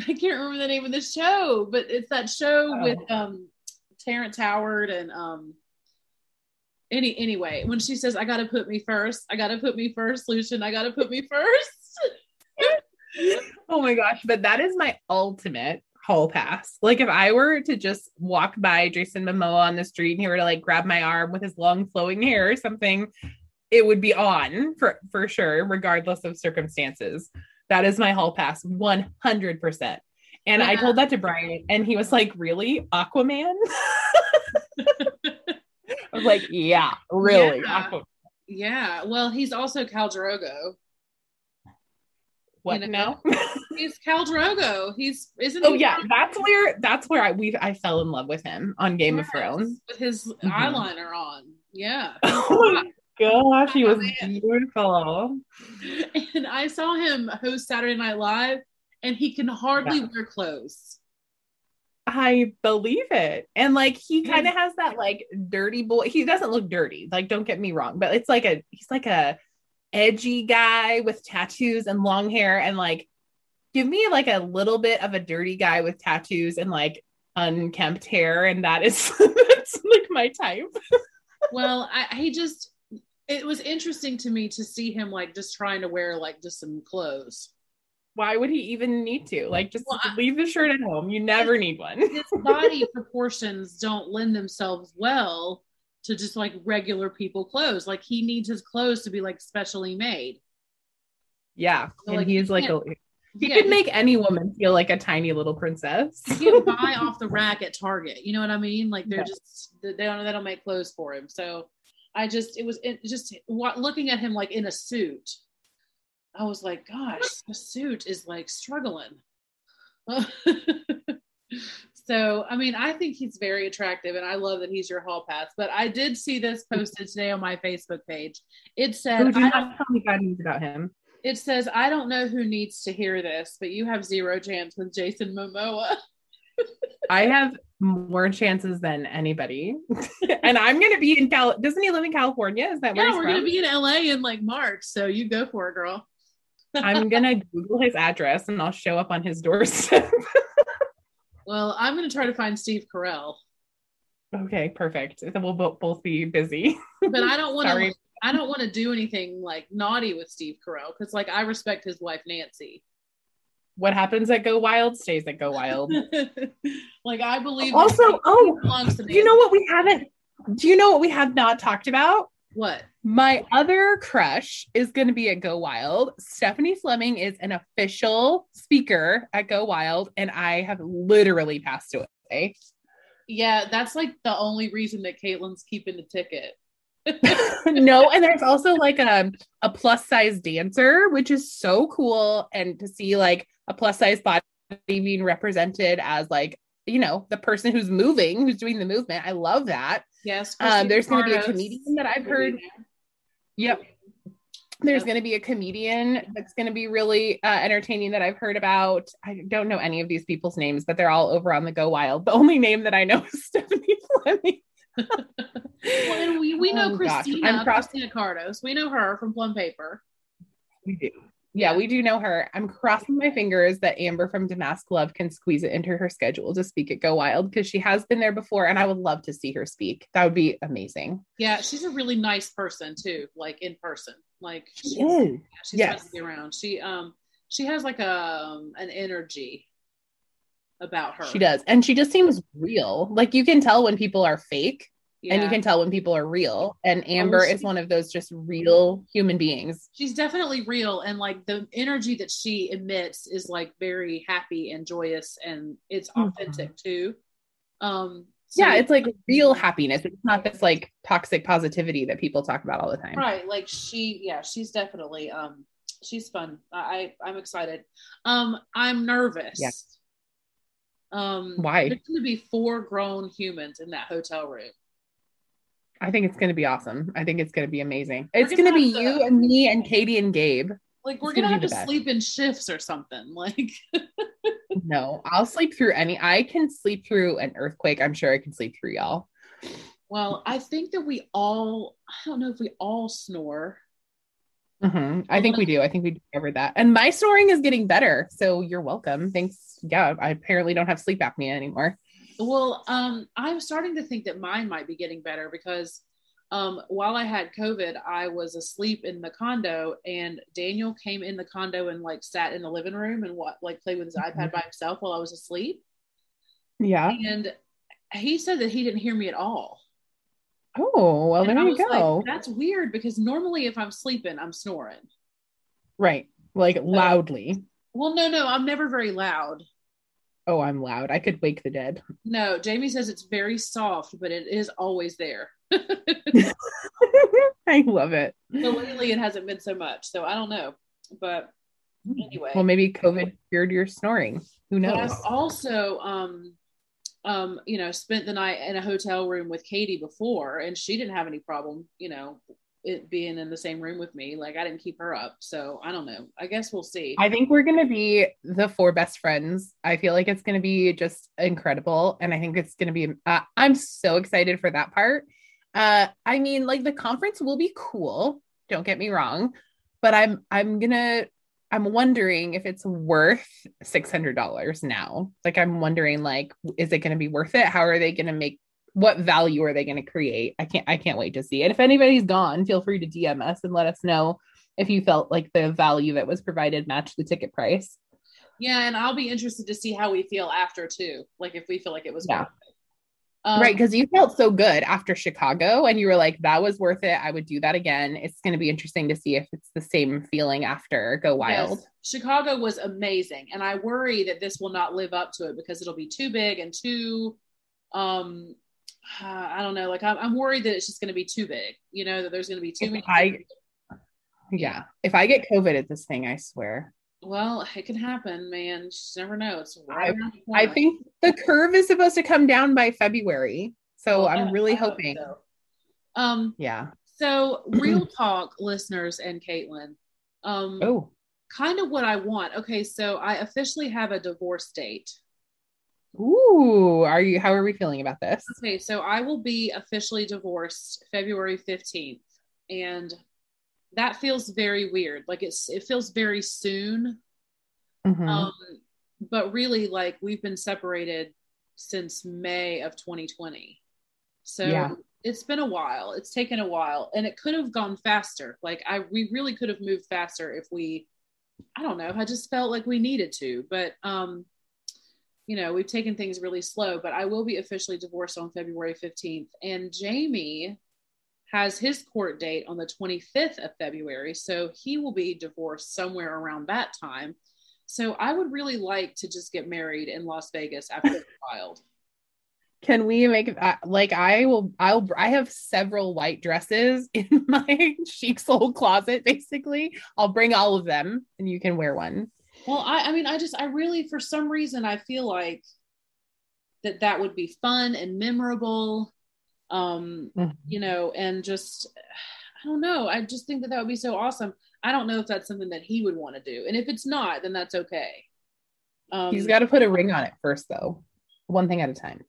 I can't remember the name of the show, but it's that show Oh. with um, Terrence Howard and um. Any anyway, when she says, "I gotta put me first, I gotta put me first, Lucian, I gotta put me first. Oh my gosh, but that is my ultimate hall pass. Like if I were to just walk by Jason Momoa on the street and he were to like grab my arm with his long flowing hair or something, it would be on for for sure, regardless of circumstances. That is my hall pass, one hundred percent. And I told that to Brian, and he was like, "Really, Aquaman?" I was like, "Yeah, really, Yeah. Yeah, well, he's also Khal Drogo. What You now? He's Khal Drogo. He's isn't oh he yeah, from- that's where that's where I we I fell in love with him on Game of Thrones. with his Mhm. eyeliner on. Yeah. Oh my gosh, he was beautiful. and I saw him host Saturday Night Live, and he can hardly Yeah. wear clothes. I believe it. And like he hmm. kind of has that like dirty boy. He doesn't look dirty. Like don't get me wrong, but it's like a he's like a edgy guy with tattoos and long hair and like give me like a little bit of a dirty guy with tattoos and like unkempt hair and that is that's like my type. Well, I, he just it was interesting to me to see him like just trying to wear like just some clothes. Why would he even need to? Like just Well, leave the shirt at home. You never need one. His body proportions don't lend themselves well to just like regular people clothes. Like he needs his clothes to be like specially made. Yeah. So, and like, he's like a, he Yeah, could make any woman feel like a tiny little princess. you can't buy off the rack at Target. You know what I mean? Like they're Yeah. just they don't they don't make clothes for him. So I just it was it just wa- looking at him like in a suit. I was like, gosh, the suit is like struggling. so, I mean, I think he's very attractive and I love that he's your hall pass. But I did see this mm-hmm. posted today on my Facebook page. It said, do I not tell me bad news about him. it says, I don't know who needs to hear this, but you have zero chance with Jason Momoa. I have more chances than anybody. and I'm gonna be in Cal doesn't he live in California? Is that where yeah, we're going to be in LA in like March. So you go for it, girl. I'm gonna Google his address and I'll show up on his doorstep. Well, I'm to try to find Steve Carell, okay, perfect. Then we'll bo- both be busy. but I don't want to. I don't want to do anything like naughty with Steve Carell because, like, I respect his wife Nancy. What happens at Go Wild stays at Go Wild. like, I believe. Also, oh, to you know what we haven't? Do you know what we have not talked about? What? My other crush is going to be at Go Wild. Stephanie Fleming is an official speaker at Go Wild, and I have literally passed away. Yeah, that's like the only reason that Caitlin's keeping the ticket. no, and there's also like a, a plus size dancer, which is so cool. And to see like a plus size body being represented as like, you know, the person who's moving, who's doing the movement. I love that. Yes. Um, there's going to be a comedian that I've heard. Yep. There's going to be a comedian that's going to be really uh, entertaining that I've heard about. I don't know any of these people's names, but they're all over on the Go Wild. The only name that I know is Stephanie Fleming. Well, and we, we know Oh. Christina, Christina Cardos. We know her from Plum Paper. We do. Yeah, we do know her. I'm crossing my fingers that Amber from Damask Love can squeeze it into her schedule to speak at Go Wild because she has been there before and I would love to see her speak. That would be amazing. Yeah, she's a really nice person too, like in person. Like she's, is. she's Yes. fun to be around. She um she has like a um, an energy about her. She does. And she just seems real. Like you can tell when people are fake Yeah. and you can tell when people are real. And Amber she- is one of those just real human beings. she's definitely real and like the energy that she emits is like very happy and joyous and it's Mhm. authentic too. Um so- Yeah, it's like real happiness. It's not this like toxic positivity that people talk about all the time. right like she yeah she's definitely um she's fun i I- i'm excited um i'm nervous Yeah. um Why? there's going to be four grown humans in that hotel room I think it's going to be awesome. I think it's going to be amazing. We're It's going to be you to- and me and Katie and Gabe. like we're gonna gonna have to best. sleep in shifts or something like No, I'll sleep through any. I can sleep through an earthquake. I'm sure I can sleep through y'all. well i think that we all i don't know if we all snore Mhm. I think we do. I think we covered that. And my snoring is getting better. So you're welcome. Thanks. Yeah, I apparently don't have sleep apnea anymore. Well, um, I'm starting to think that mine might be getting better because um, while I had COVID, I was asleep in the condo, and Daniel came in the condo and like sat in the living room and what like played with his iPad by himself while I was asleep. Yeah. And he said that he didn't hear me at all. Oh, well, And there you was like, go. That's weird because normally if I'm sleeping, I'm snoring. right. Like loudly. Well, no, no, I'm never very loud. Oh, I'm loud. I could wake the dead. No, Jamie says it's very soft, but it is always there. I love it. So lately it hasn't been so much. So I don't know. But anyway. Well, maybe COVID cured your snoring. Who But knows? I've also um um you know spent the night in a hotel room with Katie before and she didn't have any problem, you know, it being in the same room with me. Like I didn't keep her up. So I don't know. I guess we'll see. I think we're going to be the four best friends. I feel like it's going to be just incredible. And I think it's going to be, uh, I'm so excited for that part. Uh, I mean, like the conference will be cool. Don't get me wrong, but I'm, I'm going to, I'm wondering if it's worth $600 now. Like, I'm wondering, like, is it going to be worth it? How are they going to make, what value are they going to create? I can't, I can't wait to see. And if anybody's gone, feel free to DM us and let us know if you felt like the value that was provided matched the ticket price. yeah, and I'll be interested to see how we feel after too. Like if we feel like it was Yeah. worth it. Um, right. Because you felt so good after Chicago and you were like, that was worth it. I would do that again. It's going to be interesting to see if it's the same feeling after Go Wild. Yes, Chicago was amazing, and I worry that this will not live up to it because it'll be too big and too, um, uh, I don't know. Like I'm, I'm worried that it's just going to be too big. You know that there's going to be too If many. I- Yeah. If I get COVID at this thing, I swear. well, it can happen, man. You just never know. It's I- right the I think the curve is supposed to come down by February. So Well, I'm I- really I hoping. so. Um. Yeah. So real talk, listeners and Caitlin. Um. Oh. Kind of what I want. Okay, so I officially have a divorce date. Ooh. Are you how are we feeling about this? Okay, so I will be officially divorced February 15th. And that feels very weird. Like it's it feels very soon. Mhm. Um, but really, like we've been separated since May of 2020. So Yeah. it's been a while. It's taken a while, and it could have gone faster. Like I, we really could have moved faster if we, I don't know. I just felt like we needed to, but um, you know, we've taken things really slow. But I will be officially divorced on February 15th, and Jamie has his court date on the 25th of February, so he will be divorced somewhere around that time. So I would really like to just get married in Las Vegas after the child. Can we make uh, like I will I'll I have several white dresses in my chic soul closet basically. I'll bring all of them and you can wear one. Well, I, I mean, I just, I really, for some reason, I feel like that that would be fun and memorable, um, Mhm. you know, and just, I don't know. I just think that that would be so awesome. I don't know if that's something that he would want to do, and if it's not, then that's okay. Um, He's got to put a ring on it first though. One thing at a time.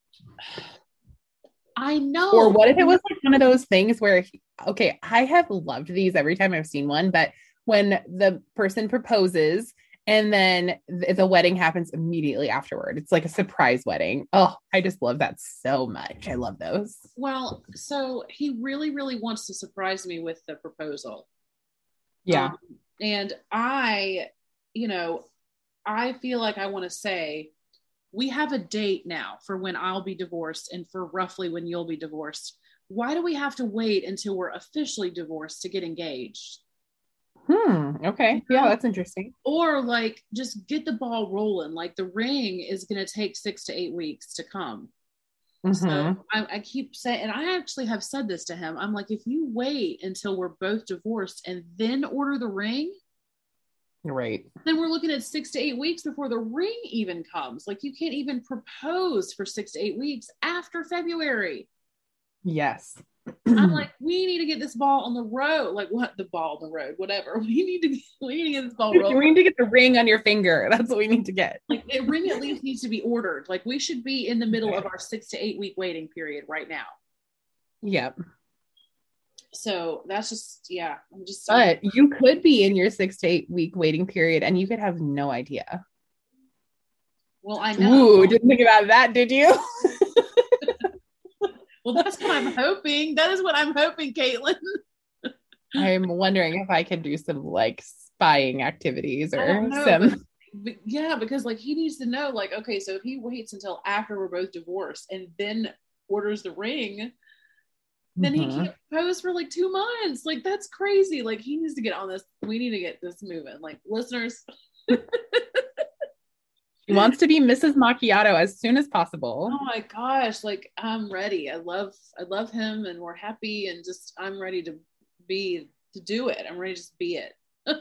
I know. Or what if it was like one of those things where, he- okay, I have loved these every time I've seen one, but when the person proposes and then th- the wedding happens immediately afterward, it's like a surprise wedding. Oh, I just love that so much. I love those. Well, so he really, really wants to surprise me with the proposal. Yeah. Um, and I, you know, I feel like I want to say we have a date now for when I'll be divorced and for roughly when you'll be divorced. Why do we have to wait until we're officially divorced to get engaged? Hmm. Okay. Yeah, that's interesting. Or like just get the ball rolling. Like the ring is going to take six to eight weeks to come. Mhm. So I, I keep saying, and I actually have said this to him. I'm like, if you wait until we're both divorced and then order the ring, Right. then we're looking at six to eight weeks before the ring even comes. Like you can't even propose for six to eight weeks after February. Yes. I'm like, we need to get this ball on the road. Like what the ball on the road, whatever. We need to we need to get this ball we need to get the ring on your finger. That's what we need to get. Like the ring at least needs to be ordered. Like we should be in the middle of our six to eight week waiting period right now. Yep. So that's just yeah. I'm just So- But you could be in your six to eight week waiting period and you could have no idea. well, I know. Ooh, didn't think about that, did you? Well, that's what I'm hoping. That is what I'm hoping, Caitlin. I'm wondering if I can do some like spying activities or know, some. But yeah, because like he needs to know, like, okay, so if he waits until after we're both divorced and then orders the ring, then he Mhm. can't propose for like two months. Like that's crazy. Like he needs to get on this. We need to get this moving. Like listeners, He wants to be Mrs. Macchiato as soon as possible. oh my gosh, like I'm ready. I love I love him and we're happy and just I'm ready to be to do it. I'm ready to just be it.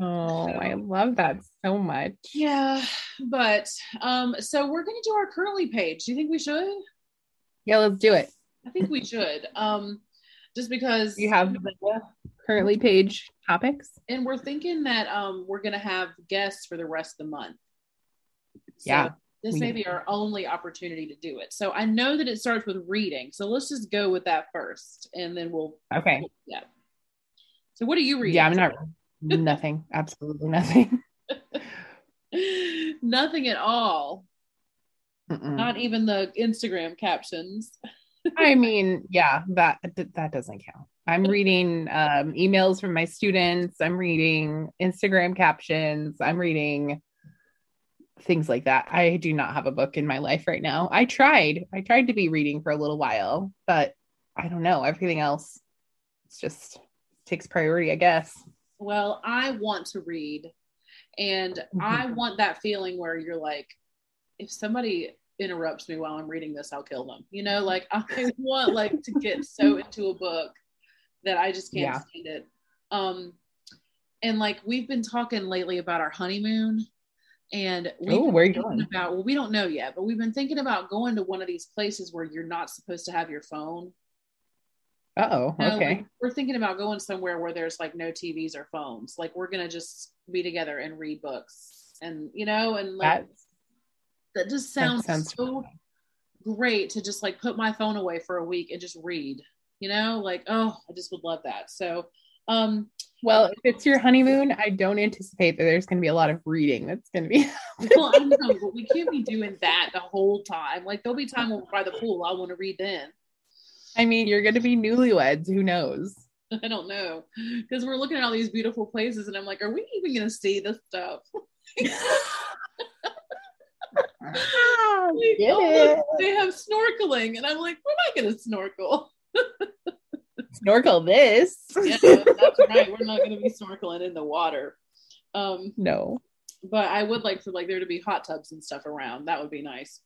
Oh, I love that so much. Yeah, but um, so we're gonna do our currently page. Do you think we should? Yeah, let's do it. I think we should. Um, just because You have the currently page topics. and we're thinking that um we're gonna have guests for the rest of the month. So Yeah, This we- may be our only opportunity to do it. So I know that it starts with reading. So let's just go with that first and then we'll Okay. yeah. So what are you reading? Yeah, I'm not nothing. Absolutely nothing. Nothing at all. Mm-mm. Not even the Instagram captions. I mean, yeah, that that doesn't count. I'm reading um, emails from my students. I'm reading Instagram captions. I'm reading things like that. I do not have a book in my life right now. I tried. I tried to be reading for a little while, but I don't know. Everything else, it's just takes priority, I guess. Well, I want to read, and Mm-hmm. I want that feeling where you're like, if somebody interrupts me while I'm reading this, I'll kill them. You know, like I want like to get so into a book that I just can't Yeah. stand it. Um, and like we've been talking lately about our honeymoon, and we've Oh, been where are you thinking going? about well, we don't know yet, but we've been thinking about going to one of these places where you're not supposed to have your phone. Uh oh. You know, Okay. like, we're thinking about going somewhere where there's like no TVs or phones. Like we're gonna just be together and read books, and you know, and like That's that just that sounds, sounds so great to just like put my phone away for a week and just read. You know, like oh, I just would love that. So, um, well, if it's your honeymoon, I don't anticipate that there's going to be a lot of reading that's going to be. well, I know, but we can't be doing that the whole time. Like there'll be time when we're by the pool. I want to read then. I mean, you're going to be newlyweds. Who knows? I don't know because we're looking at all these beautiful places, and I'm like, are we even gonna see this stuff? Ah, like, Get oh, it. they have snorkeling, and I'm like, we're not gonna snorkel. Snorkel this. Yeah, that's right. We're not gonna be snorkeling in the water. Um, No, but I would like for like there to be hot tubs and stuff around. That would be nice.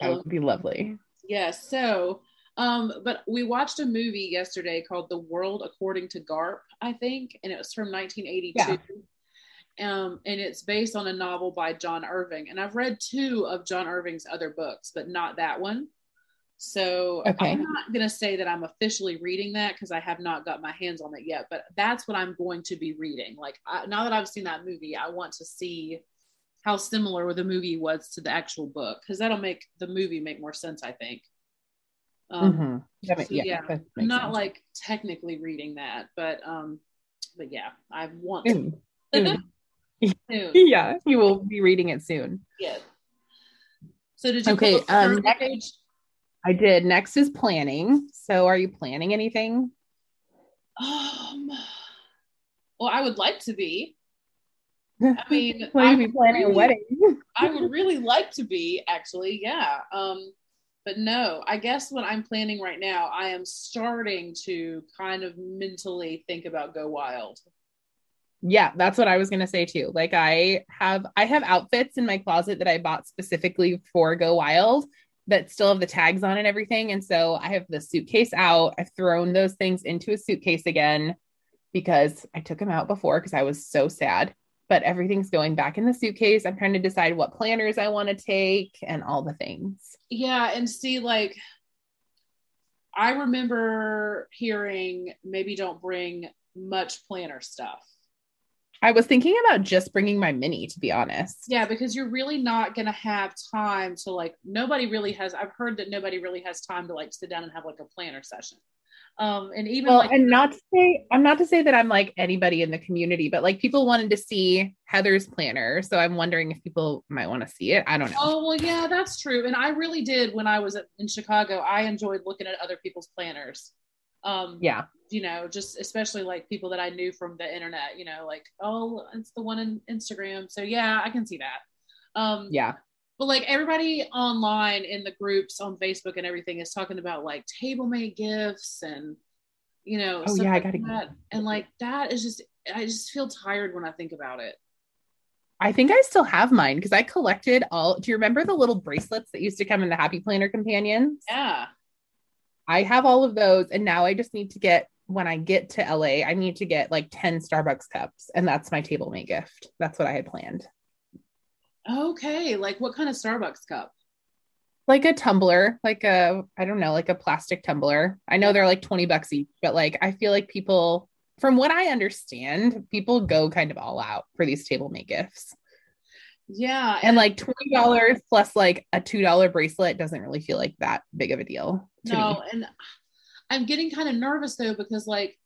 that Um, would be lovely. Yes. So, um, but we watched a movie yesterday called The World According to Garp, I think, and it was from 1982. Um, and it's based on a novel by John Irving. And I've read two of John Irving's other books, but not that one. So Okay. I'm not going to say that I'm officially reading that because I have not got my hands on it yet, but that's what I'm going to be reading. Like I, now that I've seen that movie, I want to see how similar the movie was to the actual book because that'll make the movie make more sense, I think. Um, Mhm. That ma- so, yeah, yeah, I'm not sense. like technically reading that, but um, but yeah, I want Soon. to. Soon. Soon. yeah, you will be reading it soon. Yeah. So did you Okay, um, next- page? I did. Next is planning. So, are you planning anything? Um, well, I would like to be. I mean, Will I be planning a wedding? I would really like to be actually, yeah. Um, but no, I guess what I'm planning right now, I am starting to kind of mentally think about go wild. Yeah, that's what I was gonna say too. Like I have I have outfits in my closet that I bought specifically for Go Wild that still have the tags on and everything. And so I have the suitcase out. I've thrown those things into a suitcase again because I took them out before because I was so sad. But everything's going back in the suitcase. I'm trying to decide what planners I want to take and all the things. Yeah, and see, like, I remember hearing maybe don't bring much planner stuff. I was thinking about just bringing my mini, to be honest. Yeah, because you're really not going to have time to, like, nobody really has, I've heard that nobody really has time to, like, sit down and have, like, a planner session. Um, and even well, like, and not to say I'm not to say that I'm like anybody in the community, but like people wanted to see Heather's planner, so I'm wondering if people might want to see it. I don't know. oh, well, yeah, that's true. And I really did when I was at, in Chicago, I enjoyed looking at other people's planners. Um, Yeah, you know, just especially like people that I knew from the internet, you know, like, oh, it's the one in Instagram. So yeah, I can see that. Um, yeah, but like everybody online in the groups on Facebook and everything is talking about like table made gifts and you know, Oh, yeah, I gotta that. And like that is just I just feel tired when I think about it. I think I still have mine because I collected all. Do you remember the little bracelets that used to come in the Happy Planner companions? Yeah. I have all of those, and now I just need to get when I get to LA, I need to get like 10 Starbucks cups, and that's my table mate gift. That's what I had planned. Okay. Like what kind of Starbucks cup? like a tumbler, like a I don't know, like a plastic tumbler. I know they're like 20 bucks each, but like I feel like people from what I understand, people go kind of all out for these table mate gifts. Yeah. And like $20 plus like a $2 bracelet doesn't really feel like that big of a deal to no, me. and I'm getting kind of nervous though because like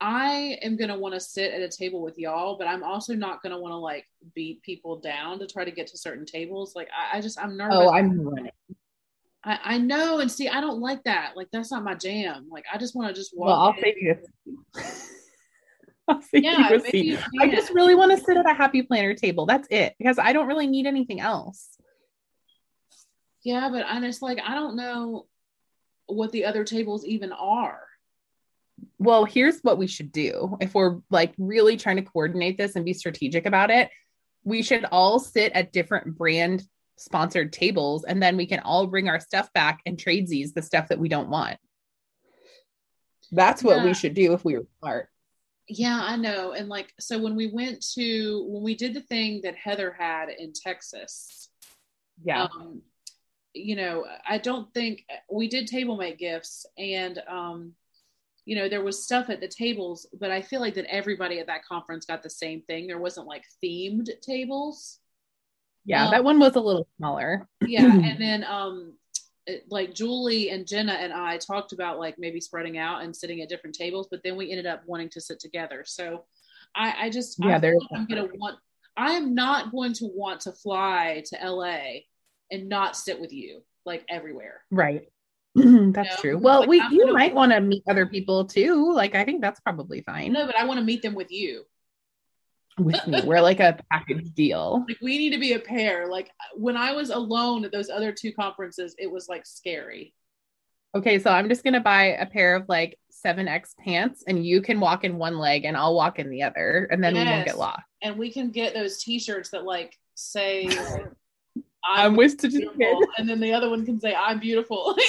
I am gonna want to sit at a table with y'all, but I'm also not gonna want to like beat people down to try to get to certain tables. Like I, I just I'm nervous. Oh, I'm running. I, I know, and see, I don't like that. Like that's not my jam. Like I just want to just walk. Well, I'll in. save you. a- I'll save Yeah, you a maybe seat. I just really want to sit at a happy planner table. That's it because I don't really need anything else. Yeah, but I'm just like I don't know what the other tables even are. well, here's what we should do. If we're like really trying to coordinate this and be strategic about it, we should all sit at different brand sponsored tables and then we can all bring our stuff back and trade these the stuff that we don't want. That's what Yeah. we should do if we were smart. Yeah, I know. And like, so when we went to, when we did the thing that Heather had in Texas, Yeah. um, you know, I don't think we did table make gifts and, um, you know, there was stuff at the tables, but I feel like that everybody at that conference got the same thing. There wasn't like themed tables. yeah, um, that one was a little smaller. Yeah. and then, um, it- like Julie and Jenna and I talked about like maybe spreading out and sitting at different tables, but then we ended up wanting to sit together. So I, I just, Yeah, I there feel is like I'm to want, I am not going to want to fly to LA and not sit with you like everywhere. Right. that's true. Well, Like, we I'm you gonna- might want to meet other people too. Like I think that's probably fine No, but I want to meet them with you. With me. We're like a package deal. Like we need to be a pair. Like when I was alone at those other two conferences, it was like scary. Okay, so I'm just gonna buy a pair of like 7X pants and you can walk in one leg and I'll walk in the other and then we won't get lost. And we can get those t-shirts that like say like, I'm beautiful, and then the other one can say I'm beautiful.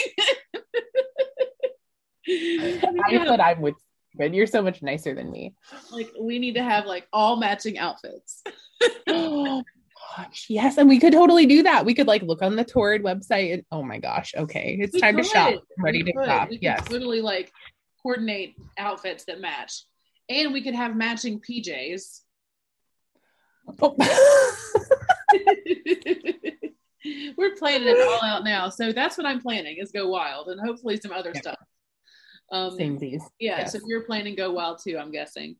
I said I'm with but you're so much nicer than me. like we need to have like all matching outfits. oh gosh, yes, and we could totally do that. We could like look on the Torrid website and oh my gosh, okay, it's We time to shop. I'm ready We to could. shop. We could Yes. totally like coordinate outfits that match, and we could have matching PJs. Oh. We're planning it all out now, so that's what I'm planning is go wild, and hopefully some other Yeah. stuff. Um, Samesies. yeah, yes. so you're planning go wild too, I'm guessing.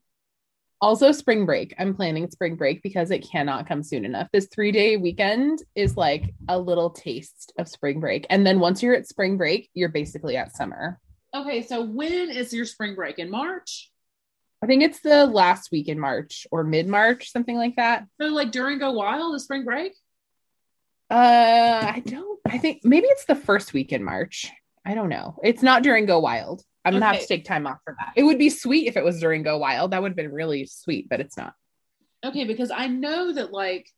Also, spring break. I'm planning spring break because it cannot come soon enough. This three day weekend is like a little taste of spring break. And then once you're at spring break, you're basically at summer. Okay, so when is your spring break in March? I think it's the last week in March or mid March, something like that. So like during go wild, the spring break? Uh, I don't, I think maybe it's the first week in March. I don't know. It's not during Go Wild. I'm gonna have to take time off for that. It would be sweet if it was during Go Wild. That would have been really sweet, but it's not. Okay, because I know that like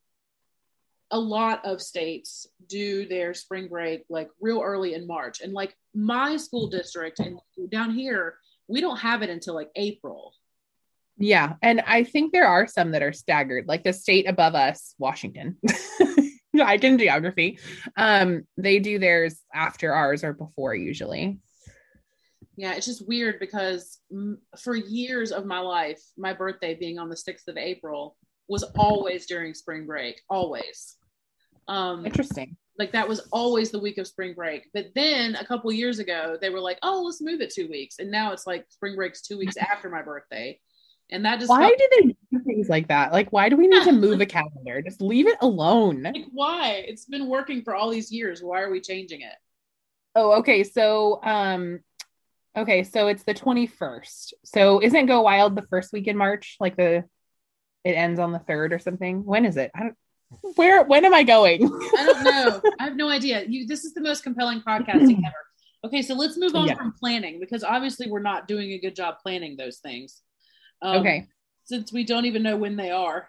a lot of states do their spring break like real early in March. And like my school district and down here, we don't have it until like April. Yeah. And I think there are some that are staggered, like the state above us, Washington. I can geography. Um, they do theirs after ours or before usually. Yeah, it's just weird because for years of my life, my birthday being on the 6th of April was always during spring break, always. Um, Interesting. like that was always the week of spring break. But then a couple years ago, they were like, "Oh, let's move it two weeks," and now it's like spring break's two weeks after my birthday, and that just Why felt do they do things like that? Like, why do we need to move a calendar? Just leave it alone. like why? It's been working for all these years. Why are we changing it? Oh, okay. So, um, okay, so it's the 21st. So isn't Go Wild the first week in March? Like the it ends on the third or something. When is it? I don't where when am I going? I don't know. I have no idea. You, this is the most compelling podcasting ever. Okay, so let's move on Yeah. from planning because obviously we're not doing a good job planning those things. Um, okay. since we don't even know when they are,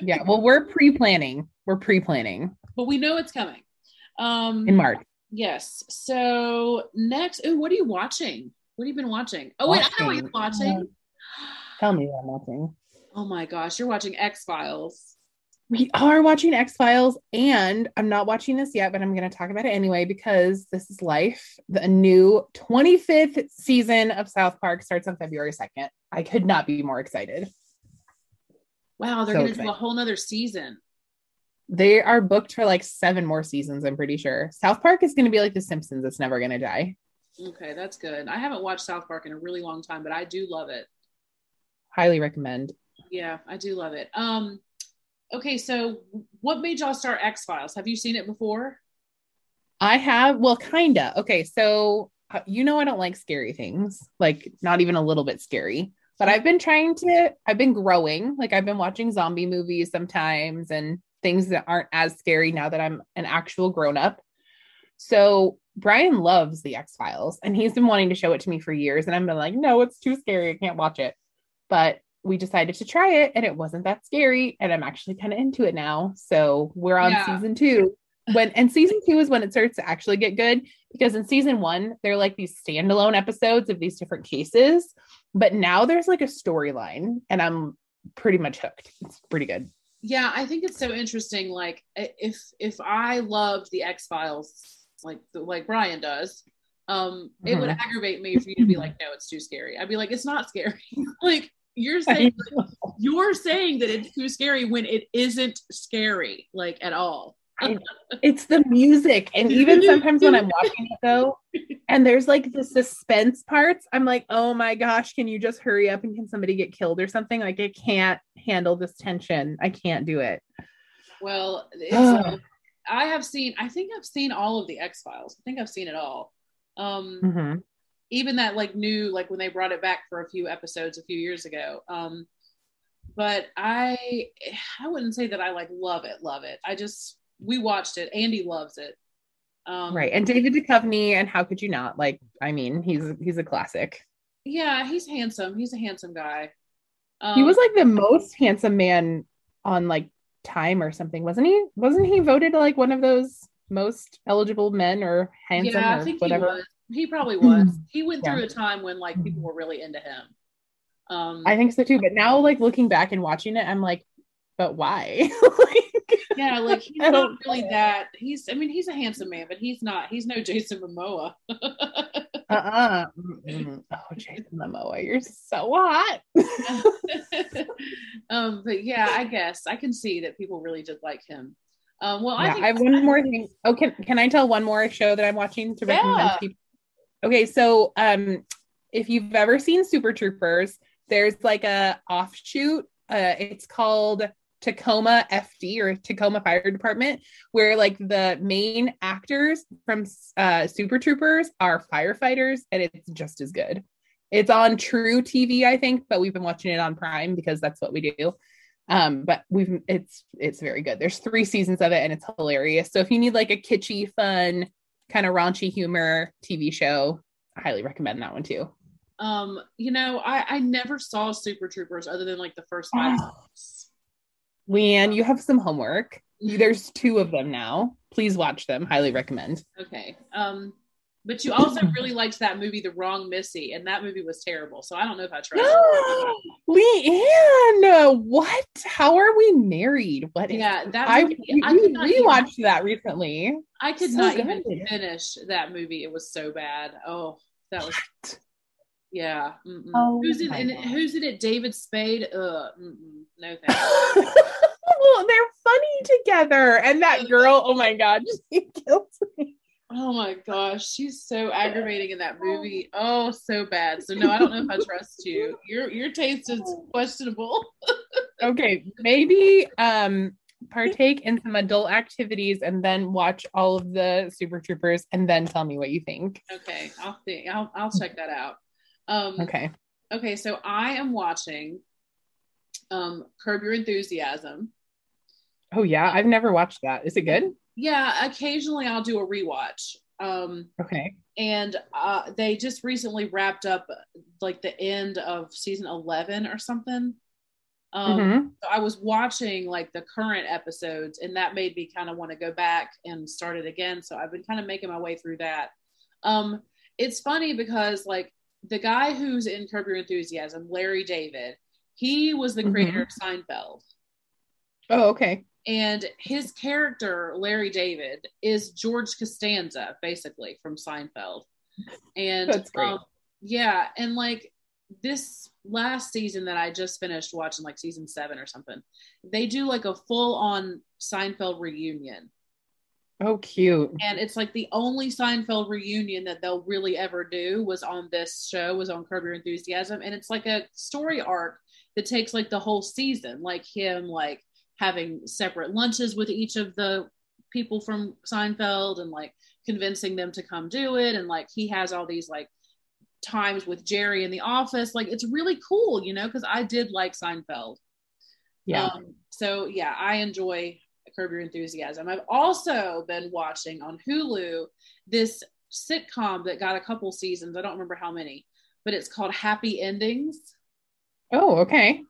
Yeah. Well, we're pre-planning. We're pre-planning but we know it's coming. Um, in March. Yes. So next, oh, what are you watching? What have you been watching? Oh wait, I know what you're watching. Tell me what I'm watching. Oh my gosh, you're watching X Files. We are watching X Files, and I'm not watching this yet, but I'm going to talk about it anyway because this is life. The new 25th season of South Park starts on February 2nd. I could not be more excited. Wow, they're So gonna do a whole nother season. They are booked for like seven more seasons, I'm pretty sure. South Park is going to be like The Simpsons, it's never going to die. Okay, that's good. I haven't watched South Park in a really long time, but I do love it. Highly recommend. Yeah, I do love it. Um, okay, so what made y'all start X Files? Have you seen it before? I have, well, kinda. Okay, so uh, you know, I don't like scary things, like not even a little bit scary. But I've been trying to, I've been growing. Like I've been watching zombie movies sometimes and things that aren't as scary now that I'm an actual grown up. So Brian loves the X Files and he's been wanting to show it to me for years. And I've been like, no, it's too scary. I can't watch it. But we decided to try it and it wasn't that scary. And I'm actually kind of into it now. So we're on Yeah. season two. When and season two is when it starts to actually get good because in season one, they're like these standalone episodes of these different cases. But now there's like a storyline and I'm pretty much hooked. It's pretty good. Yeah i think it's so interesting like if if i loved the x files like like brian does um it would Mhm. aggravate me for you to be like no it's too scary. I'd be like it's not scary. Like you're saying you're saying that it's too scary when it isn't scary like at all it's the music. And even sometimes when I'm watching it though, and there's like the suspense parts, I'm like, oh my gosh, can you just hurry up and can somebody get killed or something? Like I can't handle this tension. I can't do it. well uh, i have seen i think i've seen all of the x files i think i've seen it all um Mhm. even that like new like when they brought it back for a few episodes a few years ago um but i i wouldn't say that i like love it love it i just we watched it andy loves it um Right. And David Duchovny, and how could you not? Like, I mean, he's he's a classic. yeah he's handsome he's a handsome guy um, he was like the most handsome man on like time or something, wasn't he? Wasn't he voted like one of those most eligible men or handsome yeah i think whatever? he was he probably was he went Yeah. through a time when like people were really into him um I think so too. But now, like looking back and watching it, I'm like, but why? like, yeah like he's I not really it. that he's i mean he's a handsome man but he's not he's no jason momoa uh-uh. Oh, Jason Momoa, you're so hot. um, but yeah, I guess I can see that people really did like him. Um, well, I yeah, think I have one more thing. Oh, can can I tell one more show that I'm watching to recommend Yeah. people? Okay, so um, if you've ever seen Super Troopers, there's like a offshoot. Uh, it's called Tacoma FD or Tacoma Fire Department, where like the main actors from uh, Super Troopers are firefighters, and it's just as good. It's on truTV, I think, but we've been watching it on Prime because that's what we do. Um, but we've it's it's very good. There's three seasons of it, and it's hilarious. So if you need like a kitschy, fun, kind of raunchy humor TV show, I highly recommend that one too. um, you know, I, I never saw Super Troopers other than like the first five. Leanne, you have some homework. There's two of them now. Please watch them. Highly recommend. Okay. Um, but you also really liked that movie, The Wrong Missy, and that movie was terrible. So I don't know if I trust. Leanne, what? How are we married? What? Yeah, that I, movie, we, I could not even- rewatched that recently. I could so not good. even finish that movie. It was so bad. Oh, that was yeah. mm-mm. Oh who's in, my in who's in it? David Spade. Uh, no thanks. well, they're funny together. And that girl, oh my God, she kills me. Oh my gosh, she's so aggravating in that movie. Oh, so bad. So no, I don't know if I trust you. Your your taste is questionable. Okay, maybe um partake in some adult activities and then watch all of the Super Troopers and then tell me what you think. Okay, I'll think. I'll I'll check that out. Um, Okay. okay, so I am watching um Curb Your Enthusiasm. Oh yeah, I've never watched that. Is it good? Yeah, occasionally I'll do a rewatch. Um, Okay. and uh, they just recently wrapped up like the end of season 11 or something. Um, Mhm. so I was watching like the current episodes, and that made me kind of want to go back and start it again. So I've been kind of making my way through that. Um, it's funny because like the guy who's in Curb Your Enthusiasm, Larry David, he was the creator of Seinfeld. Oh, okay. And his character, Larry David, is George Costanza, basically from Seinfeld. And That's great. um, yeah, and like this last season that I just finished watching, like season seven or something, they do like a full on Seinfeld reunion. Oh, cute. And it's like the only Seinfeld reunion that they'll really ever do was on this show, was on Curb Your Enthusiasm. And it's like a story arc that takes like the whole season, like him like having separate lunches with each of the people from Seinfeld and like convincing them to come do it. And like he has all these like times with Jerry in the office. Like it's really cool, you know, because I did like Seinfeld. Yeah. Um, so yeah, I enjoy Curb Your Enthusiasm. I've also been watching on Hulu this sitcom that got a couple seasons. I don't remember how many, but it's called Happy Endings. oh, okay.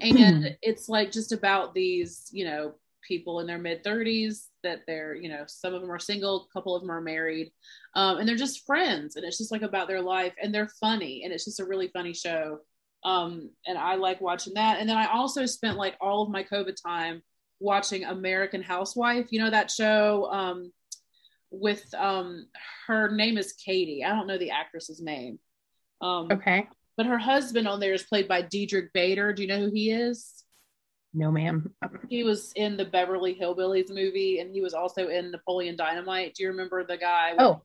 and it's like just about these, you know, people in their mid 30s that they're, you know, some of them are single, a couple of them are married, um, and they're just friends, and it's just like about their life, and they're funny, and it's just a really funny show. Um, and I like watching that. And then I also spent like all of my COVID time watching American Housewife. You know that show um, with um, her name is Katie. I don't know the actress's name. Um, Okay. but her husband on there is played by Diedrich Bader. Do you know who he is? No, ma'am. He was in the Beverly Hillbillies movie, and he was also in Napoleon Dynamite. Do you remember the guy? with- Oh,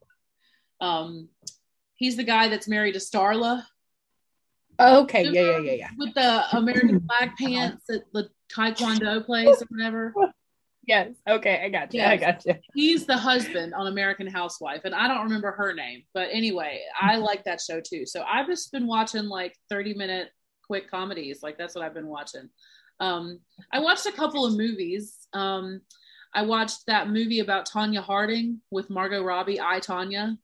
um, he's the guy that's married to Starla okay. Yeah, yeah, yeah, yeah. with the American flag pants at the Taekwondo place or whatever. Yes. Okay. I got you. I got you. He's the husband on American Housewife, and I don't remember her name, but anyway, I like that show too. So I've just been watching like 30 minute quick comedies. Like that's what I've been watching. Um, I watched a couple of movies. Um, I watched that movie about Tonya Harding with Margot Robbie, I Tonya.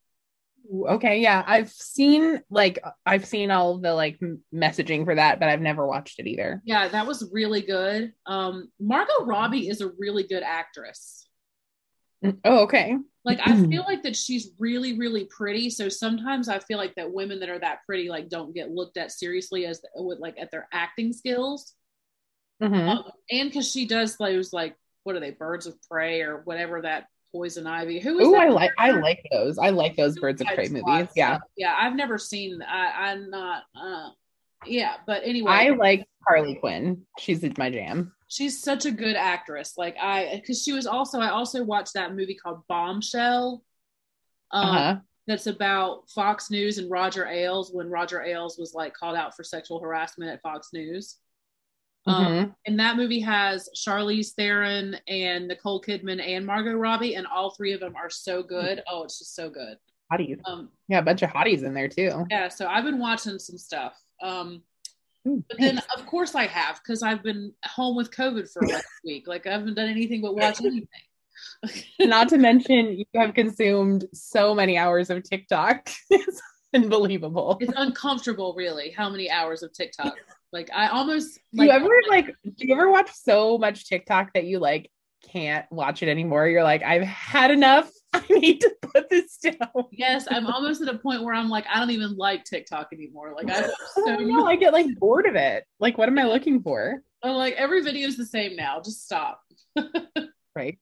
Okay. Yeah. I've seen like I've seen all the like messaging for that, but I've never watched it either. Yeah, that was really good. Um, Margot Robbie is a really good actress. Oh, okay. Like I feel like that she's really, really pretty. So sometimes I feel like that women that are that pretty like don't get looked at seriously as with like at their acting skills. Mhm. Um, and because she does those like what are they, birds of prey or whatever that poison ivy. Who is Oh, that I like I like those. I like those Birds of Prey movies. watched Yeah. Yeah, I've never seen I I'm not uh yeah, but anyway. I like Harley Quinn. She's my jam. she's such a good actress. Like I, because she was also, I also watched that movie called Bombshell. Um, Uh-huh. That's about Fox News and Roger Ailes when Roger Ailes was like called out for sexual harassment at Fox News. Um, Mhm. and that movie has Charlize Theron and Nicole Kidman and Margot Robbie, and all three of them are so good. Oh, it's just so good. Hotties. Um, Yeah, a bunch of hotties in there too. yeah, so I've been watching some stuff. Um, Ooh, but then, of course, I have because I've been home with COVID for a week. Like I haven't done anything but watch anything. Not to mention, you have consumed so many hours of TikTok. it's unbelievable. it's uncomfortable, really, how many hours of TikTok. Like I almost do you ever like? Do you ever watch so much TikTok that you like can't watch it anymore? You're like, I've had enough. I need to put this down. Yes, I'm almost at a point where I'm like, I don't even like TikTok anymore. Like I so know, I get like bored of it. Like, what am I looking for? I'm like every video is the same now. Just stop. Right.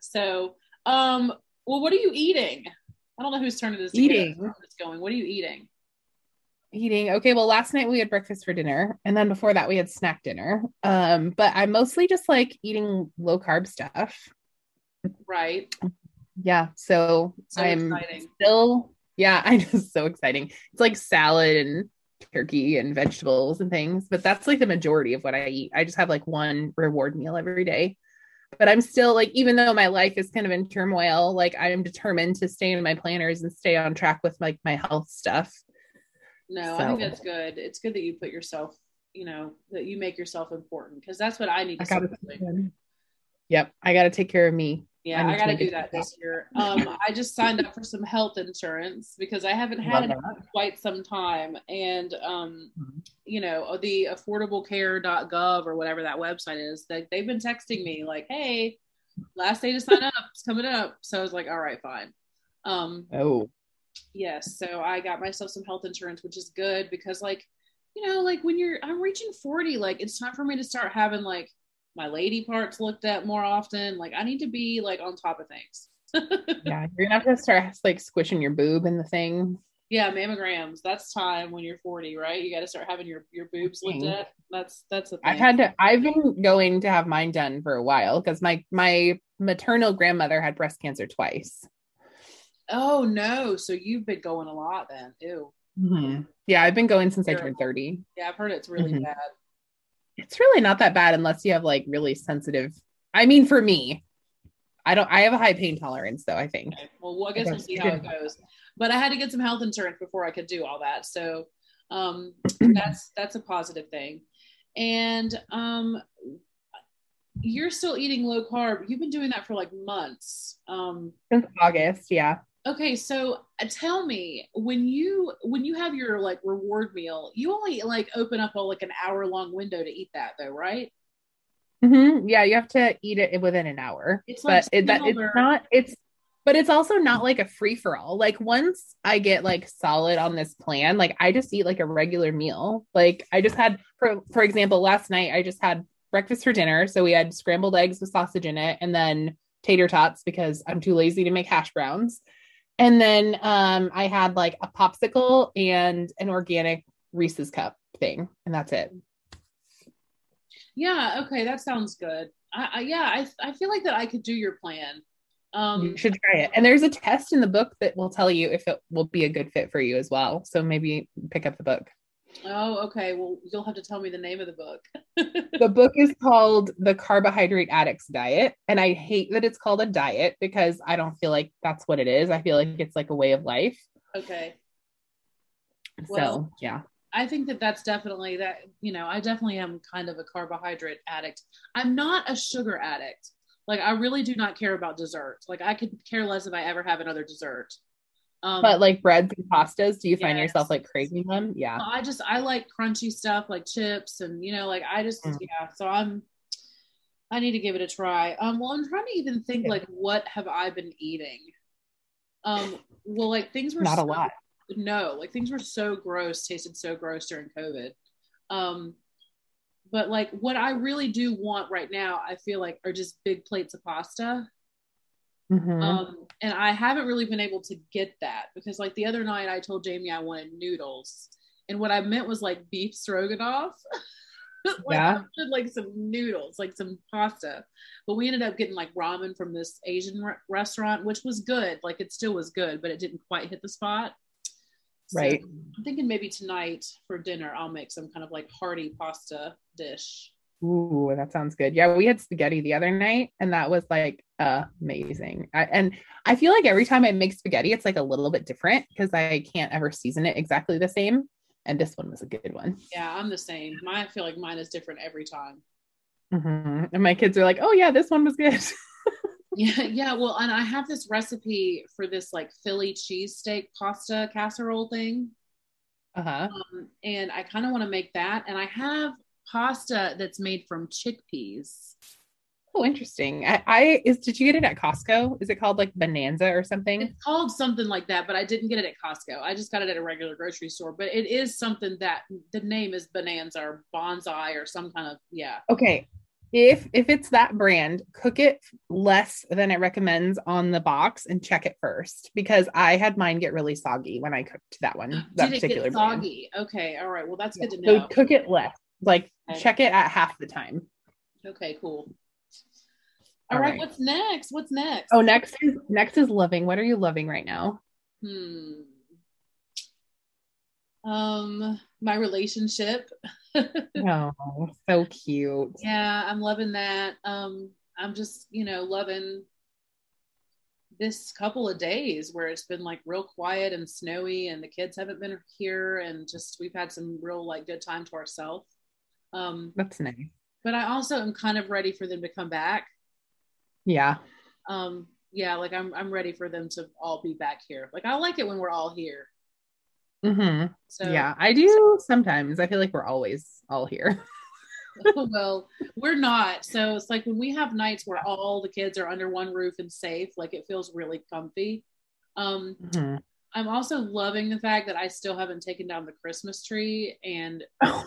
So, um, well, what are you eating? I don't know whose turn it is. Eating. It's going. What are you eating? Eating. Okay. Well, last night we had breakfast for dinner, and then before that we had snack dinner. Um, but I'm mostly just like eating low carb stuff. Right. Yeah. So, So I'm exciting. still, yeah, I know. So exciting. It's like salad and turkey and vegetables and things, but that's like the majority of what I eat. I just have like one reward meal every day. But I'm still like, even though my life is kind of in turmoil, like I'm determined to stay in my planners and stay on track with like my health stuff. No, I think that's good. It's good that you put yourself, you know, that you make yourself important because that's what I need to I gotta, yep, I got to take care of me. Yeah, I I got to do that this year. Um, I just signed up for some health insurance because I haven't had Love it that. in quite some time, and um, Mhm. you know, the affordablecare.gov or whatever that website is, that they've been texting me like, "Hey, last day to sign up is coming up." So I was like, "All right, fine." Um, Oh, yes, so I got myself some health insurance, which is good because, like, you know, like when you're, I'm reaching 40, like it's time for me to start having like my lady parts looked at more often. Like I need to be like on top of things. yeah. You're gonna have to start like squishing your boob in the thing. Yeah, mammograms. That's time when you're 40, right? You got to start having your your boobs looked at. That's that's a thing. I've had to. I've been going to have mine done for a while because my my maternal grandmother had breast cancer twice. Oh no! So you've been going a lot then. Ew. Yeah, I've been going since I turned thirty. Yeah, I've heard it's really Mhm. bad. It's really not that bad unless you have like really sensitive. I mean, for me, I don't. I have a high pain tolerance though. I think. Okay. Well, I guess we'll see how it goes. But I had to get some health insurance before I could do all that. So um, that's that's a positive thing. And um, you're still eating low carb. You've been doing that for like months. Um, Since August, yeah. Okay, so uh, tell me when you when you have your like reward meal, you only like open up a like an hour long window to eat that though, right? Mm-hmm. Yeah, you have to eat it within an hour. It's but like it, that, it's not. It's but it's also not like a free for all. Like once I get like solid on this plan, like I just eat like a regular meal. Like I just had, for for example, last night I just had breakfast for dinner. So we had scrambled eggs with sausage in it, and then tater tots because I'm too lazy to make hash browns. And then um, I had like a popsicle and an organic Reese's cup thing, and that's it. Yeah, okay, that sounds good. I, I yeah, I I feel like that I could do your plan. Um you should try it. And there's a test in the book that will tell you if it will be a good fit for you as well. So maybe pick up the book. Oh, okay. Well, you'll have to tell me the name of the book. The book is called The Carbohydrate Addict's Diet. And I hate that it's called a diet because I don't feel like that's what it is. I feel like it's like a way of life. okay. so, yeah. I think that that's definitely that, you know, I definitely am kind of a carbohydrate addict. I'm not a sugar addict. Like I really do not care about dessert. Like I could care less if I ever have another dessert. Um But like breads and pastas, do you find yourself like craving them? Yeah. I just I like crunchy stuff like chips and you know like I just Mm. yeah so I'm I need to give it a try. Um well I'm trying to even think like what have I been eating? Um well like things were Not a lot. No, like things were so gross, tasted so gross during COVID. Um but like what I really do want right now, I feel like are just big plates of pasta. Mhm. Um, and I haven't really been able to get that because, like, the other night I told Jamie I wanted noodles, and what I meant was like beef stroganoff. like, Yeah. Like some noodles, like some pasta. But we ended up getting like ramen from this Asian re- restaurant, which was good. Like, it still was good, but it didn't quite hit the spot. So Right. I'm thinking maybe tonight for dinner I'll make some kind of like hearty pasta dish. Ooh, that sounds good. Yeah, we had spaghetti the other night, and that was like amazing. I, and I feel like every time I make spaghetti, it's like a little bit different because I can't ever season it exactly the same. And this one was a good one. Yeah, I'm the same. Mine, I feel like mine is different every time. Mhm. And my kids are like, "Oh yeah, this one was good." Yeah, yeah. Well, and I have this recipe for this like Philly cheesesteak pasta casserole thing. uh huh. Um, and I kind of want to make that. And I have pasta that's made from chickpeas. Oh, interesting. I, I is did you get it at Costco? Is it called like Bonanza or something? It's called something like that, but I didn't get it at Costco. I just got it at a regular grocery store. But it is something that the name is Bonanza or Bonsai or some kind of yeah. Okay. If if it's that brand, cook it less than it recommends on the box and check it first because I had mine get really soggy when I cooked that one. That Did it particular get brand. soggy? Okay, all right. Well, that's good to So know. cook it less. Like Okay. check it at half the time. Okay, cool. All all right, right. what's next? What's next? Oh, next is next is loving. What are you loving right now? Hmm. Um, my relationship. Oh, so cute. yeah, I'm loving that. Um, I'm just, you know, loving this couple of days where it's been like real quiet and snowy and the kids haven't been here and just we've had some real like good time to ourselves. Um, That's nice. but I also am kind of ready for them to come back. Yeah. Um, yeah, like I'm I'm ready for them to all be back here. Like I like it when we're all here. Mm-hmm. So yeah, I do sometimes. I feel like we're always all here. well, we're not. So it's like when we have nights where all the kids are under one roof and safe, like it feels really comfy. Um, Mhm. I'm also loving the fact that I still haven't taken down the Christmas tree. And Oh.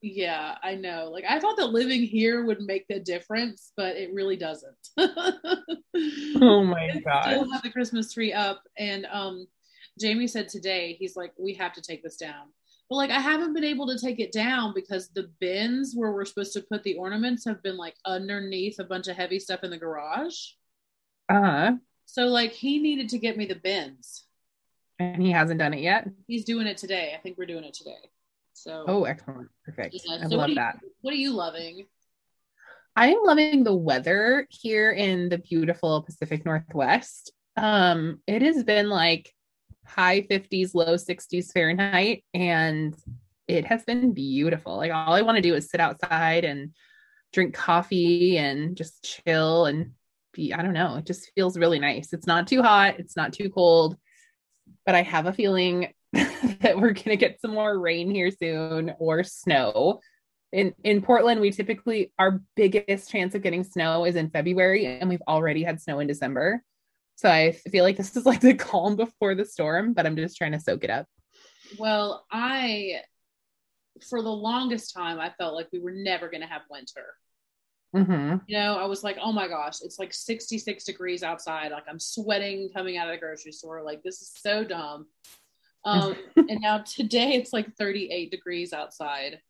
Yeah, I know. Like I thought that living here would make the difference, but it really doesn't. Oh my gosh. still have the Christmas tree up. And um, Jamie said today, he's like, we have to take this down. But like, I haven't been able to take it down because the bins where we're supposed to put the ornaments have been like underneath a bunch of heavy stuff in the garage. Uh-huh. So like, he needed to get me the bins. And he hasn't done it yet. He's doing it today. I think we're doing it today. So Oh, excellent. Perfect. Yeah, I so what love you- that. what are you loving? I am loving the weather here in the beautiful Pacific Northwest. Um, it has been like high 50s, low 60s Fahrenheit, and it has been beautiful. Like all I want to do is sit outside and drink coffee and just chill and be, I don't know, it just feels really nice. It's not too hot, it's not too cold, but I have a feeling that we're going to get some more rain here soon or snow. In in Portland, we typically our biggest chance of getting snow is in February and we've already had snow in December. So I feel like this is like the calm before the storm, but I'm just trying to soak it up. Well, I for the longest time I felt like we were never going to have winter. Mm-hmm. You know, I was like, oh my gosh, it's like 66 degrees outside. Like I'm sweating coming out of the grocery store. Like this is so dumb. Um, and now today it's like 38 degrees outside.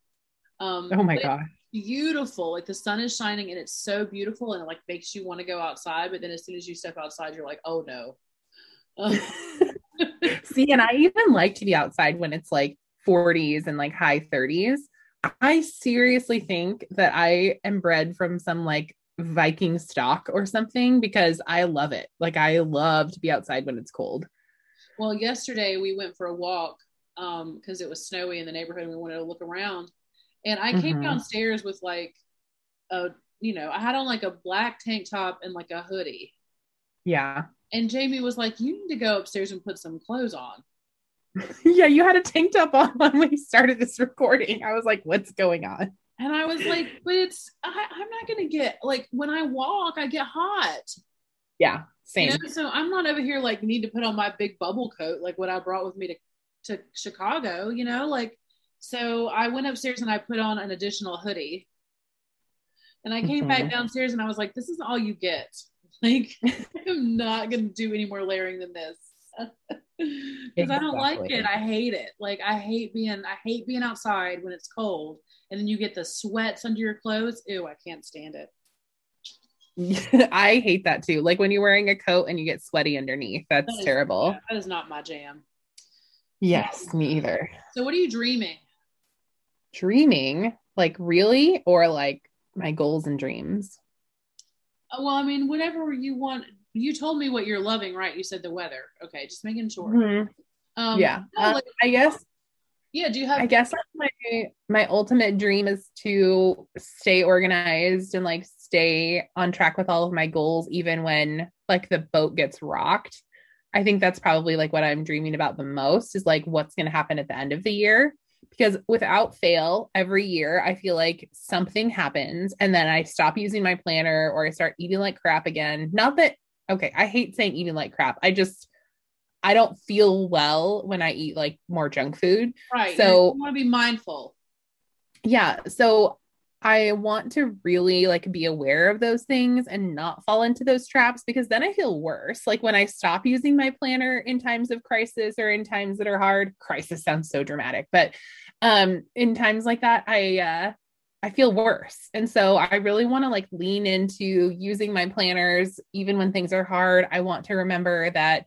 Um, oh my god, beautiful! Like the sun is shining and it's so beautiful and it like makes you want to go outside. But then as soon as you step outside, you're like, oh no. See, and I even like to be outside when it's like 40s and like high 30s. I seriously think that I am bred from some like Viking stock or something because I love it. Like I love to be outside when it's cold. Well, yesterday we went for a walk because um, it was snowy in the neighborhood and we wanted to look around. And I came mm-hmm. downstairs with like a, you know, I had on like a black tank top and like a hoodie. Yeah. And Jamie was like, you need to go upstairs and put some clothes on. yeah, you had a tank top on when we started this recording. I was like, what's going on? And I was like, but it's, I, am not going to get, like, when I walk, I get hot. Yeah, same. You know? So I'm not over here, like, need to put on my big bubble coat, like what I brought with me to, to Chicago, you know, like, so I went upstairs and I put on an additional hoodie. And I came mm-hmm. back downstairs and I was like, this is all you get. Like, I'm not going to do any more layering than this. because. I don't like it. I hate it. Like I hate being I hate being outside when it's cold and then you get the sweats under your clothes. Ew, I can't stand it. I hate that too. Like when you're wearing a coat and you get sweaty underneath. That's that is, terrible. Yeah, that is not my jam. Yes, me either. So what are you dreaming? Dreaming? Like really? Or like my goals and dreams? Oh, well, I mean, whatever you want you told me what you're loving, right? You said the weather. Okay, just making sure. Mm-hmm. Um, yeah, no, uh, I guess. Yeah. Do you have? I guess my my ultimate dream is to stay organized and like stay on track with all of my goals, even when like the boat gets rocked. I think that's probably like what I'm dreaming about the most is like what's going to happen at the end of the year. Because without fail, every year I feel like something happens and then I stop using my planner or I start eating like crap again. Not that okay, I hate saying eating like crap. I just I don't feel well when I eat like more junk food. Right. So you want to be mindful. Yeah. So I want to really like be aware of those things and not fall into those traps because then I feel worse. Like when I stop using my planner in times of crisis or in times that are hard, crisis sounds so dramatic, but um in times like that I uh I feel worse. And so I really want to like lean into using my planners even when things are hard. I want to remember that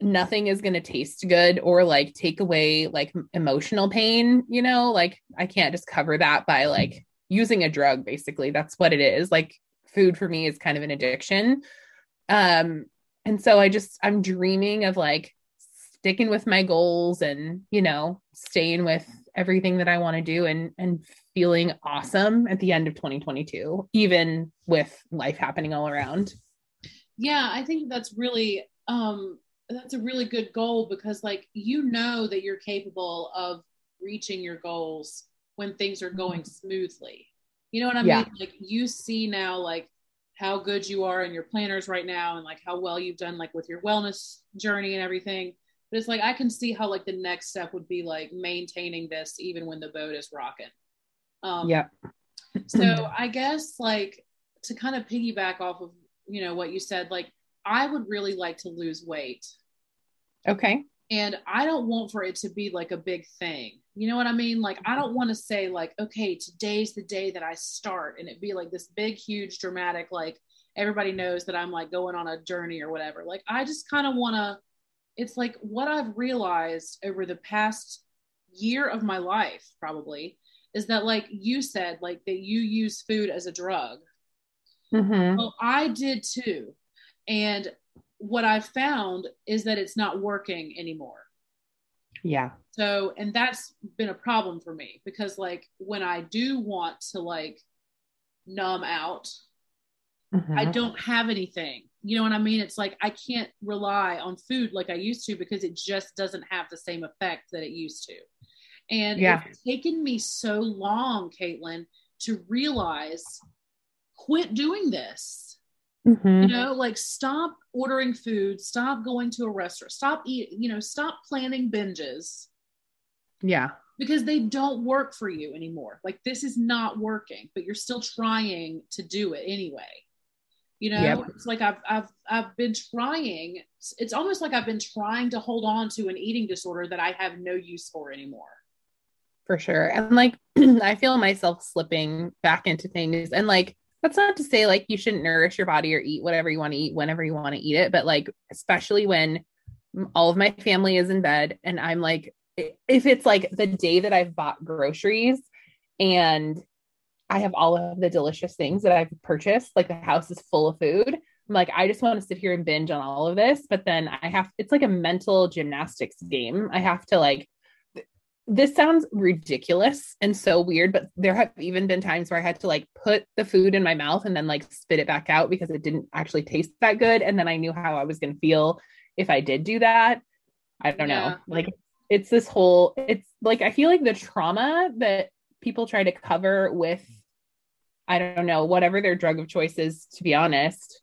nothing is going to taste good or like take away like emotional pain, you know? Like I can't just cover that by like using a drug basically. That's what it is. Like food for me is kind of an addiction. Um and so I just I'm dreaming of like sticking with my goals and, you know, staying with everything that I want to do and and feeling awesome at the end of 2022, even with life happening all around. Yeah, I think that's really um that's a really good goal because like you know that you're capable of reaching your goals when things are going smoothly. You know what I yeah. mean? Like you see now like how good you are in your planners right now and like how well you've done like with your wellness journey and everything. But it's like I can see how like the next step would be like maintaining this even when the boat is rocking. Um, yeah. so I guess like to kind of piggyback off of you know what you said, like I would really like to lose weight. Okay. And I don't want for it to be like a big thing. You know what I mean? Like I don't want to say like, okay, today's the day that I start, and it be like this big, huge, dramatic, like everybody knows that I'm like going on a journey or whatever. Like I just kind of want to. It's like what I've realized over the past year of my life, probably, is that like you said like that you use food as a drug mm-hmm. well i did too and what I've found is that it's not working anymore yeah so and that's been a problem for me because like when i do want to like numb out I mm-hmm. don't have anything. You know what I mean? It's like I can't rely on food like I used to because it just doesn't have the same effect that it used to. And Yeah. it's taken me so long, Caitlin, to realize quit doing this. Mhm. You know, like stop ordering food, stop going to a restaurant, stop eat, you know, stop planning binges Yeah. because they don't work for you anymore. Like this is not working, but you're still trying to do it anyway. You know, Yep. it's like I've I've I've been trying. It's almost like I've been trying to hold on to an eating disorder that I have no use for anymore. for sure. And like, I feel myself slipping back into things. And like, that's not to say like you shouldn't nourish your body or eat whatever you want to eat whenever you want to eat it. But like, especially when all of my family is in bed and I'm like, if it's like the day that I've bought groceries and I have all of the delicious things that I've purchased, like the house is full of food. I'm like, I just want to sit here and binge on all of this. But then I have, it's like a mental gymnastics game. I have to like, this sounds ridiculous and so weird, but there have even been times where I had to like put the food in my mouth and then like spit it back out because it didn't actually taste that good. And then I knew how I was going to feel if I did do that. I don't Yeah. know. Like it's this whole, it's like, I feel like the trauma that people try to cover with, I don't know, whatever their drug of choice is, to be honest,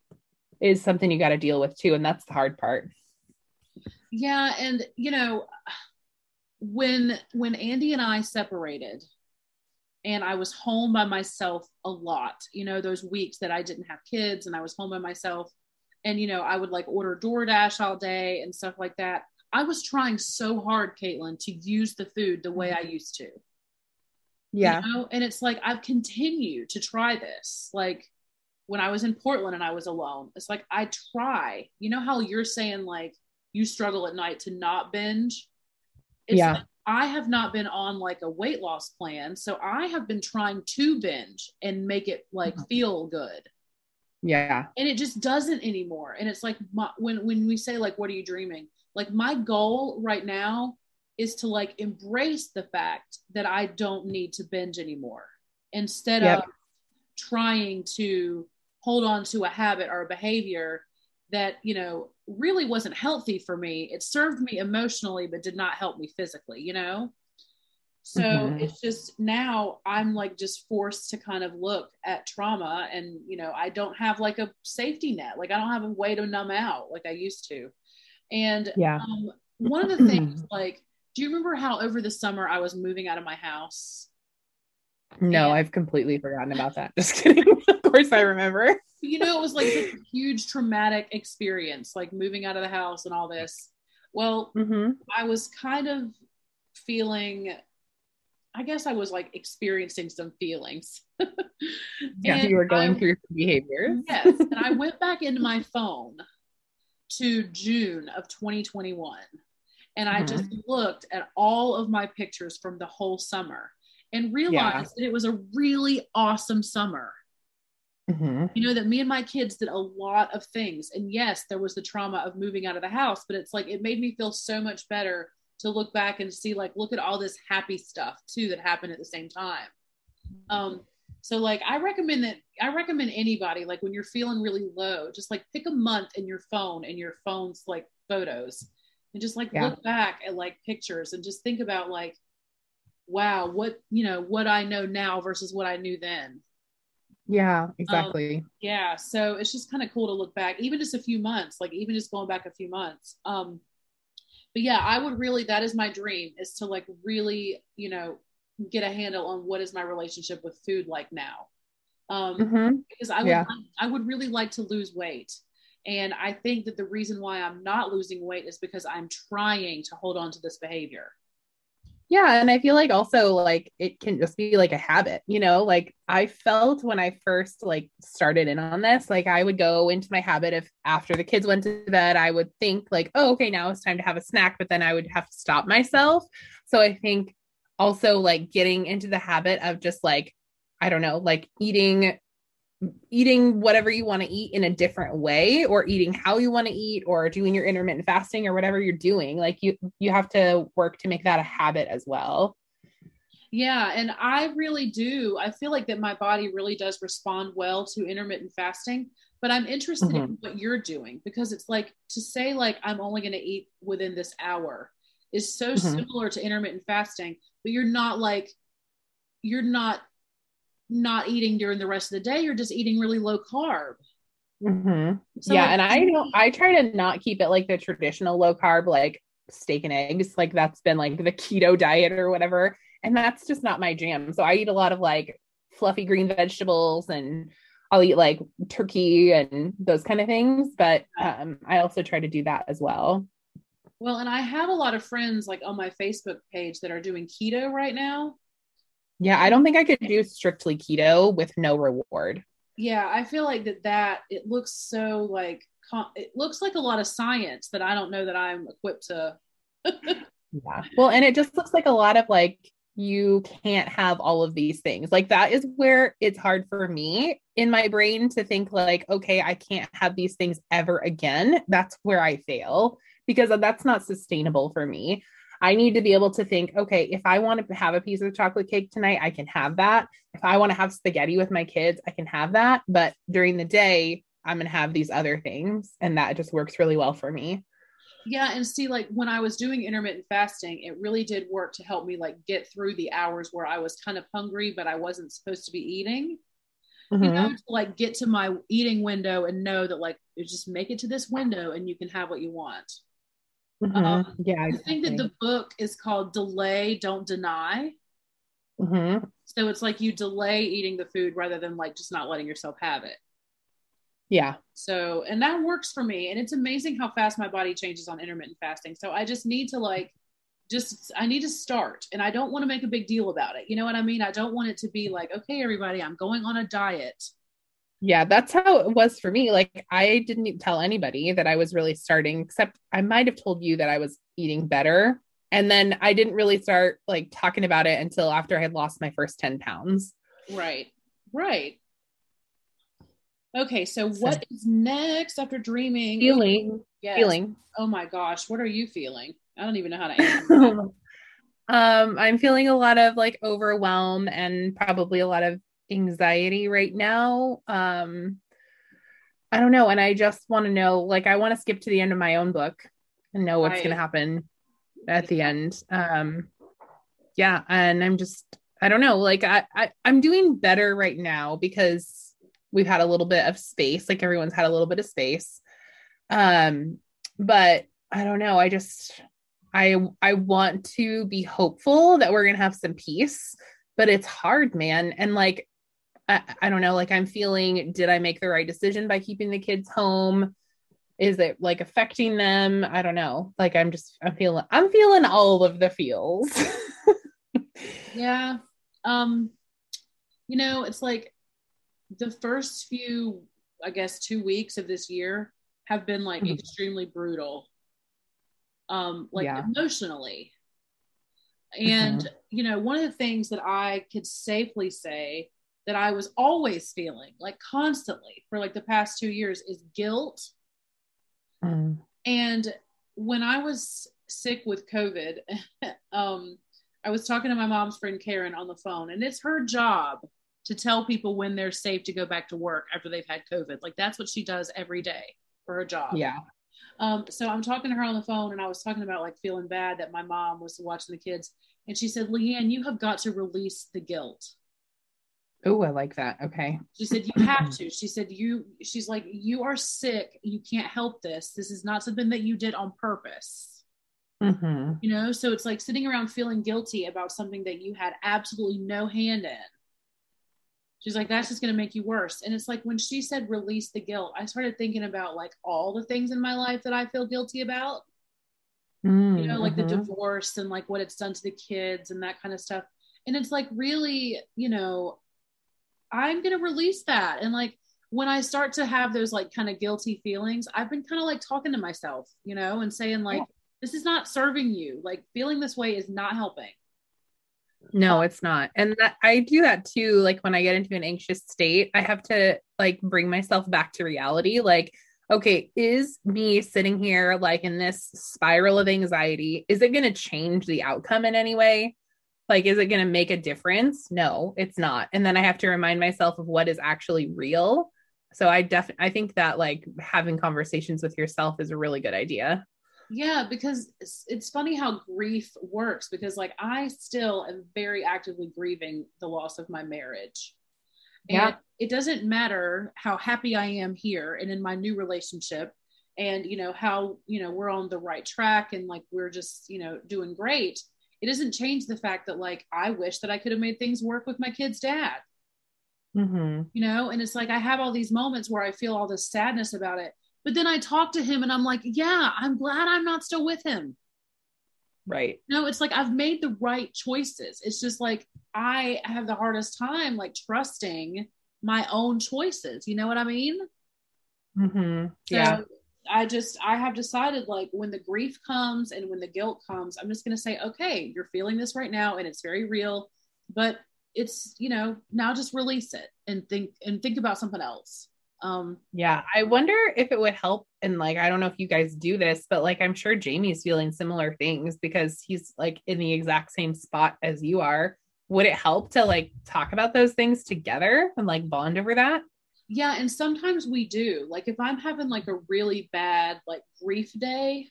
is something you got to deal with too. And that's the hard part. Yeah, and you know, when when Andy and I separated and I was home by myself a lot, you know, those weeks that I didn't have kids and I was home by myself and you know, I would like order DoorDash all day and stuff like that. I was trying so hard, Caitlin, to use the food the way I mm-hmm. used to. you know? and it's like I've continued to try this. Like when I was in Portland and I was alone, it's like I try. You know how you're saying like you struggle at night to not binge? It's Yeah. I have not been on like a weight loss plan, so I have been trying to binge and make it like mm-hmm. feel good. Yeah. And it just doesn't anymore. And it's like my, when when we say like what are you dreaming? Like my goal right now is to like embrace the fact that I don't need to binge anymore instead Yep. of trying to hold on to a habit or a behavior that, you know, really wasn't healthy for me. It served me emotionally, but did not help me physically, you know? So Mhm. it's just now I'm like just forced to kind of look at trauma and, you know, I don't have like a safety net. Like I don't have a way to numb out like I used to. And Yeah. um, one of the things, like, do you remember how over the summer I was moving out of my house? No, Yeah. I've completely forgotten about that. Just kidding. of course, I remember. You know, it was like a huge traumatic experience, like moving out of the house and all this. Well, Mm-hmm. I was kind of feeling, I guess I was like experiencing some feelings. Yeah, And you were going I- through some behaviors. Yes. And I went back into my phone to June of 2021. And I Mhm. just looked at all of my pictures from the whole summer and realized that it was a really awesome summer. Mhm. You know, that me and my kids did a lot of things. And yes, there was the trauma of moving out of the house, but it's like it made me feel so much better to look back and see, like, look at all this happy stuff too that happened at the same time. Um, so like I recommend that I recommend anybody like when you're feeling really low, just like pick a month in your phone and your phone's like photos and just like Yeah. look back at like pictures and just think about like, wow, what you know, what I know now versus what I knew then. Yeah, exactly. Yeah. So it's just kind of cool to look back, even just a few months, like even just going back a few months. Um, but yeah, I would really that is my dream is to like really, you know, get a handle on what is my relationship with food like now. Um, Mhm. because I would Yeah. I would really like to lose weight. And I think that the reason why I'm not losing weight is because I'm trying to hold on to this behavior. Yeah, and I feel like also like it can just be like a habit, you know, like I felt when I first like started in on this, like I would go into my habit of after the kids went to bed, I would think like, oh, okay, now it's time to have a snack, but then I would have to stop myself. So I think also like getting into the habit of just like, I don't know, like eating eating whatever you want to eat in a different way or eating how you want to eat or doing your intermittent fasting or whatever you're doing like you you have to work to make that a habit as well Yeah, and I really do. I feel like that my body really does respond well to intermittent fasting, but I'm interested mm-hmm. in what you're doing because it's like to say like I'm only going to eat within this hour is so mm-hmm. similar to intermittent fasting, but you're not like you're not not eating during the rest of the day. You're just eating really low carb. Mm-hmm. So yeah, like, and I don't. I try to not keep it like the traditional low carb, like steak and eggs. Like that's been like the keto diet or whatever, and that's just not my jam. So I eat a lot of like fluffy green vegetables, and I'll eat like turkey and those kind of things. But um, I also try to do that as well. Well, and I have a lot of friends like on my Facebook page that are doing keto right now. Yeah, I don't think I could do strictly keto with no reward. Yeah, I feel like that that it looks so like it looks like a lot of science that I don't know that I'm equipped to. yeah. Well, and it just looks like a lot of like you can't have all of these things. Like that is where it's hard for me in my brain to think like okay, I can't have these things ever again. That's where I fail because that's not sustainable for me. I need to be able to think, okay, if I want to have a piece of chocolate cake tonight, I can have that. If I want to have spaghetti with my kids, I can have that. But during the day, I'm going to have these other things. And that just works really well for me. Yeah. And see, like when I was doing intermittent fasting, it really did work to help me like get through the hours where I was kind of hungry, but I wasn't supposed to be eating. Mm-hmm. You know, to like get to my eating window and know that like just make it to this window and you can have what you want. Mm-hmm. Um, yeah, I think that the book is called "Delay, Don't Deny." Mm-hmm. So it's like you delay eating the food rather than like just not letting yourself have it. Yeah. So, and that works for me. And it's amazing how fast my body changes on intermittent fasting. So I just need to like, just, I need to start and I don't want to make a big deal about it. You know what I mean? I don't want it to be like, okay, everybody, I'm going on a diet yeah, that's how it was for me. Like I didn't tell anybody that I was really starting, except I might have told you that I was eating better. And then I didn't really start like talking about it until after I had lost my first 10 pounds. Right. Right. Okay, so what is next after dreaming? Feeling. Yes. Feeling. Oh my gosh, what are you feeling? I don't even know how to answer. um, I'm feeling a lot of like overwhelm and probably a lot of anxiety right now. Um, I don't know. And I just want to know, like, I want to skip to the end of my own book and know what's going to happen at the end. Um, yeah. And I'm just, I don't know. Like, I, I, I'm doing better right now because we've had a little bit of space. Like, everyone's had a little bit of space. Um, but I don't know. I just, I, I want to be hopeful that we're going to have some peace but it's hard man and like I, I don't know, like I'm feeling, did I make the right decision by keeping the kids home? Is it like affecting them? I don't know. Like I'm just, I'm feeling, I'm feeling all of the feels. yeah. Um, you know, it's like the first few, I guess, two weeks of this year have been like mm-hmm. extremely brutal. Um, like yeah. emotionally. And, mm-hmm. you know, one of the things that I could safely say that I was always feeling like constantly for like the past two years is guilt. Mm. And when I was sick with COVID, um, I was talking to my mom's friend Karen on the phone, and it's her job to tell people when they're safe to go back to work after they've had COVID. Like that's what she does every day for her job. Yeah. Um, so I'm talking to her on the phone, and I was talking about like feeling bad that my mom was watching the kids, and she said, "Leanne, you have got to release the guilt." Oh, I like that. Okay. She said, You have to. She said, You, she's like, You are sick. You can't help this. This is not something that you did on purpose. Mm-hmm. You know, so it's like sitting around feeling guilty about something that you had absolutely no hand in. She's like, That's just going to make you worse. And it's like when she said release the guilt, I started thinking about like all the things in my life that I feel guilty about. Mm-hmm. You know, like the mm-hmm. divorce and like what it's done to the kids and that kind of stuff. And it's like really, you know, I'm going to release that. And like when I start to have those like kind of guilty feelings, I've been kind of like talking to myself, you know, and saying like, yeah. this is not serving you. Like feeling this way is not helping. No, it's not. And that, I do that too. Like when I get into an anxious state, I have to like bring myself back to reality. Like, okay, is me sitting here like in this spiral of anxiety, is it going to change the outcome in any way? Like, is it going to make a difference? No, it's not. And then I have to remind myself of what is actually real. So I definitely, I think that like having conversations with yourself is a really good idea. Yeah, because it's, it's funny how grief works because like I still am very actively grieving the loss of my marriage. And Yeah. it doesn't matter how happy I am here and in my new relationship and you know how you know we're on the right track and like we're just you know doing great it doesn't change the fact that like i wish that i could have made things work with my kid's dad Mm-hmm. you know and it's like i have all these moments where i feel all this sadness about it but then i talk to him and i'm like yeah i'm glad i'm not still with him Right. no it's like i've made the right choices it's just like i have the hardest time like trusting my own choices you know what i mean Mm-hmm. so Yeah. I just i have decided like when the grief comes and when the guilt comes i'm just going to say okay you're feeling this right now and it's very real but it's you know now just release it and think and think about something else um Yeah. I wonder if it would help. And like, I don't know if you guys do this, but like, I'm sure Jamie's feeling similar things because he's like in the exact same spot as you are. Would it help to like talk about those things together and like bond over that? Yeah and sometimes we do like if i'm having like a really bad like grief day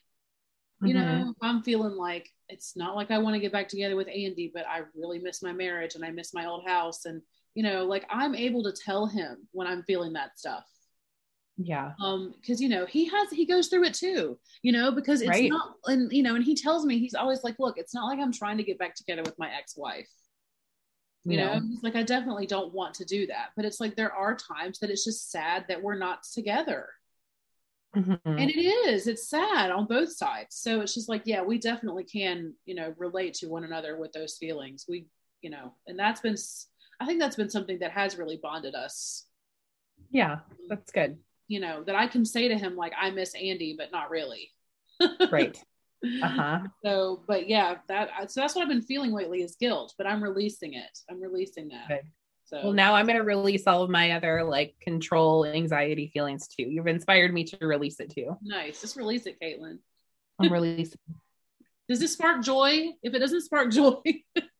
you Mhm. know i'm feeling like it's not like i want to get back together with andy but i really miss my marriage and i miss my old house and you know like i'm able to tell him when i'm feeling that stuff Yeah. um because you know he has he goes through it too you know because it's Right. not and you know and he tells me he's always like look it's not like i'm trying to get back together with my ex-wife you know No. like i definitely don't want to do that but it's like there are times that it's just sad that we're not together Mhm. and it is it's sad on both sides so it's just like yeah we definitely can you know relate to one another with those feelings we you know and that's been i think that's been something that has really bonded us Yeah. That's good. you know that i can say to him like i miss andy but not really Right. Uh huh. so but yeah that so that's what i've been feeling lately is guilt but i'm releasing it i'm releasing that Good. so Well, now I'm going to release all of my other like control anxiety feelings too. You've inspired me to release it too. nice just release it caitlin I'm releasing. does this spark joy if it doesn't spark joy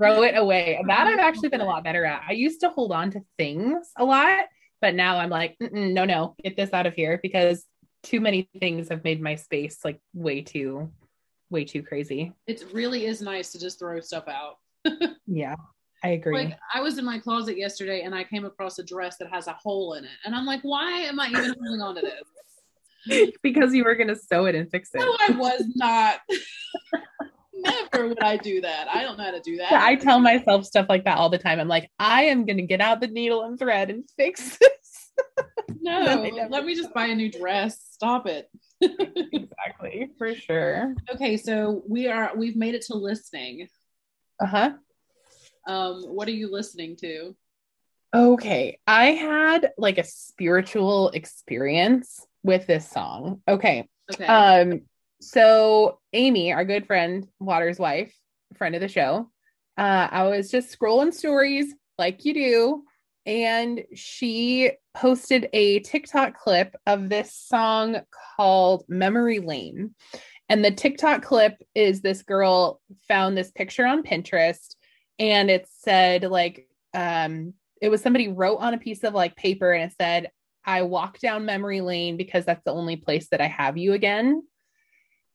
throw it away. That I've actually been a lot better at. I used to hold on to things a lot, but now I'm like, no, no, get this out of here because too many things have made my space like way too, way too crazy. it really is nice to just throw stuff out Yeah, I agree. Like I was in my closet yesterday and I came across a dress that has a hole in it. And I'm like, why am I even holding on to this? because you were going to sew it and fix it. No, I was not. Never would I do that. I don't know how to do that. I tell myself stuff like that all the time. I'm like, I am going to get out the needle and thread and fix this. no, let me just buy a new dress. Stop it. exactly, for sure. Okay, so we are we've made it to listening. Uh huh. Um, what are you listening to? Okay. I had like a spiritual experience with this song. Okay. Okay. Um, so Amy, our good friend, Water's wife, friend of the show, uh, I was just scrolling stories like you do, and she posted a TikTok clip of this song called Memory Lane. And the TikTok clip is this girl found this picture on Pinterest and it said like um it was somebody wrote on a piece of like paper and it said I walk down memory lane because that's the only place that I have you again.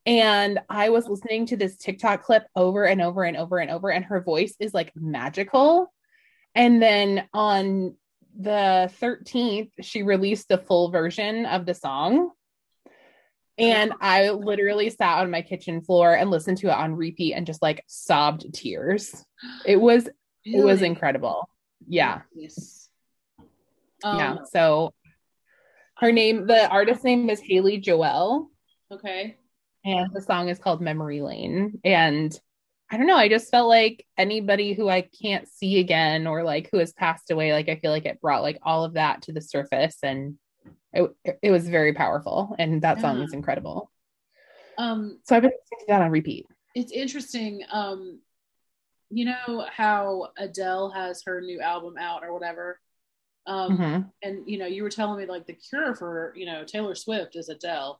And I was listening to this TikTok clip over and over and over and over, and her voice is like magical. And then on the 13th, she released the full version of the song. And I literally sat on my kitchen floor and listened to it on repeat and just like sobbed tears. It was it was incredible. Yeah. Yes. yeah. Um, So her name, the artist name is Haley Joelle, Okay. and the song is called Memory Lane. And I don't know, I just felt like anybody who I can't see again or like who has passed away, like I feel like it brought like all of that to the surface and it, it was very powerful. And that song Yeah. is incredible. Um, So I've been listening to that on repeat. it's interesting. Um, you know how Adele has her new album out or whatever. Um, Mhm. and you know, you were telling me like the cure for you know Taylor Swift is Adele.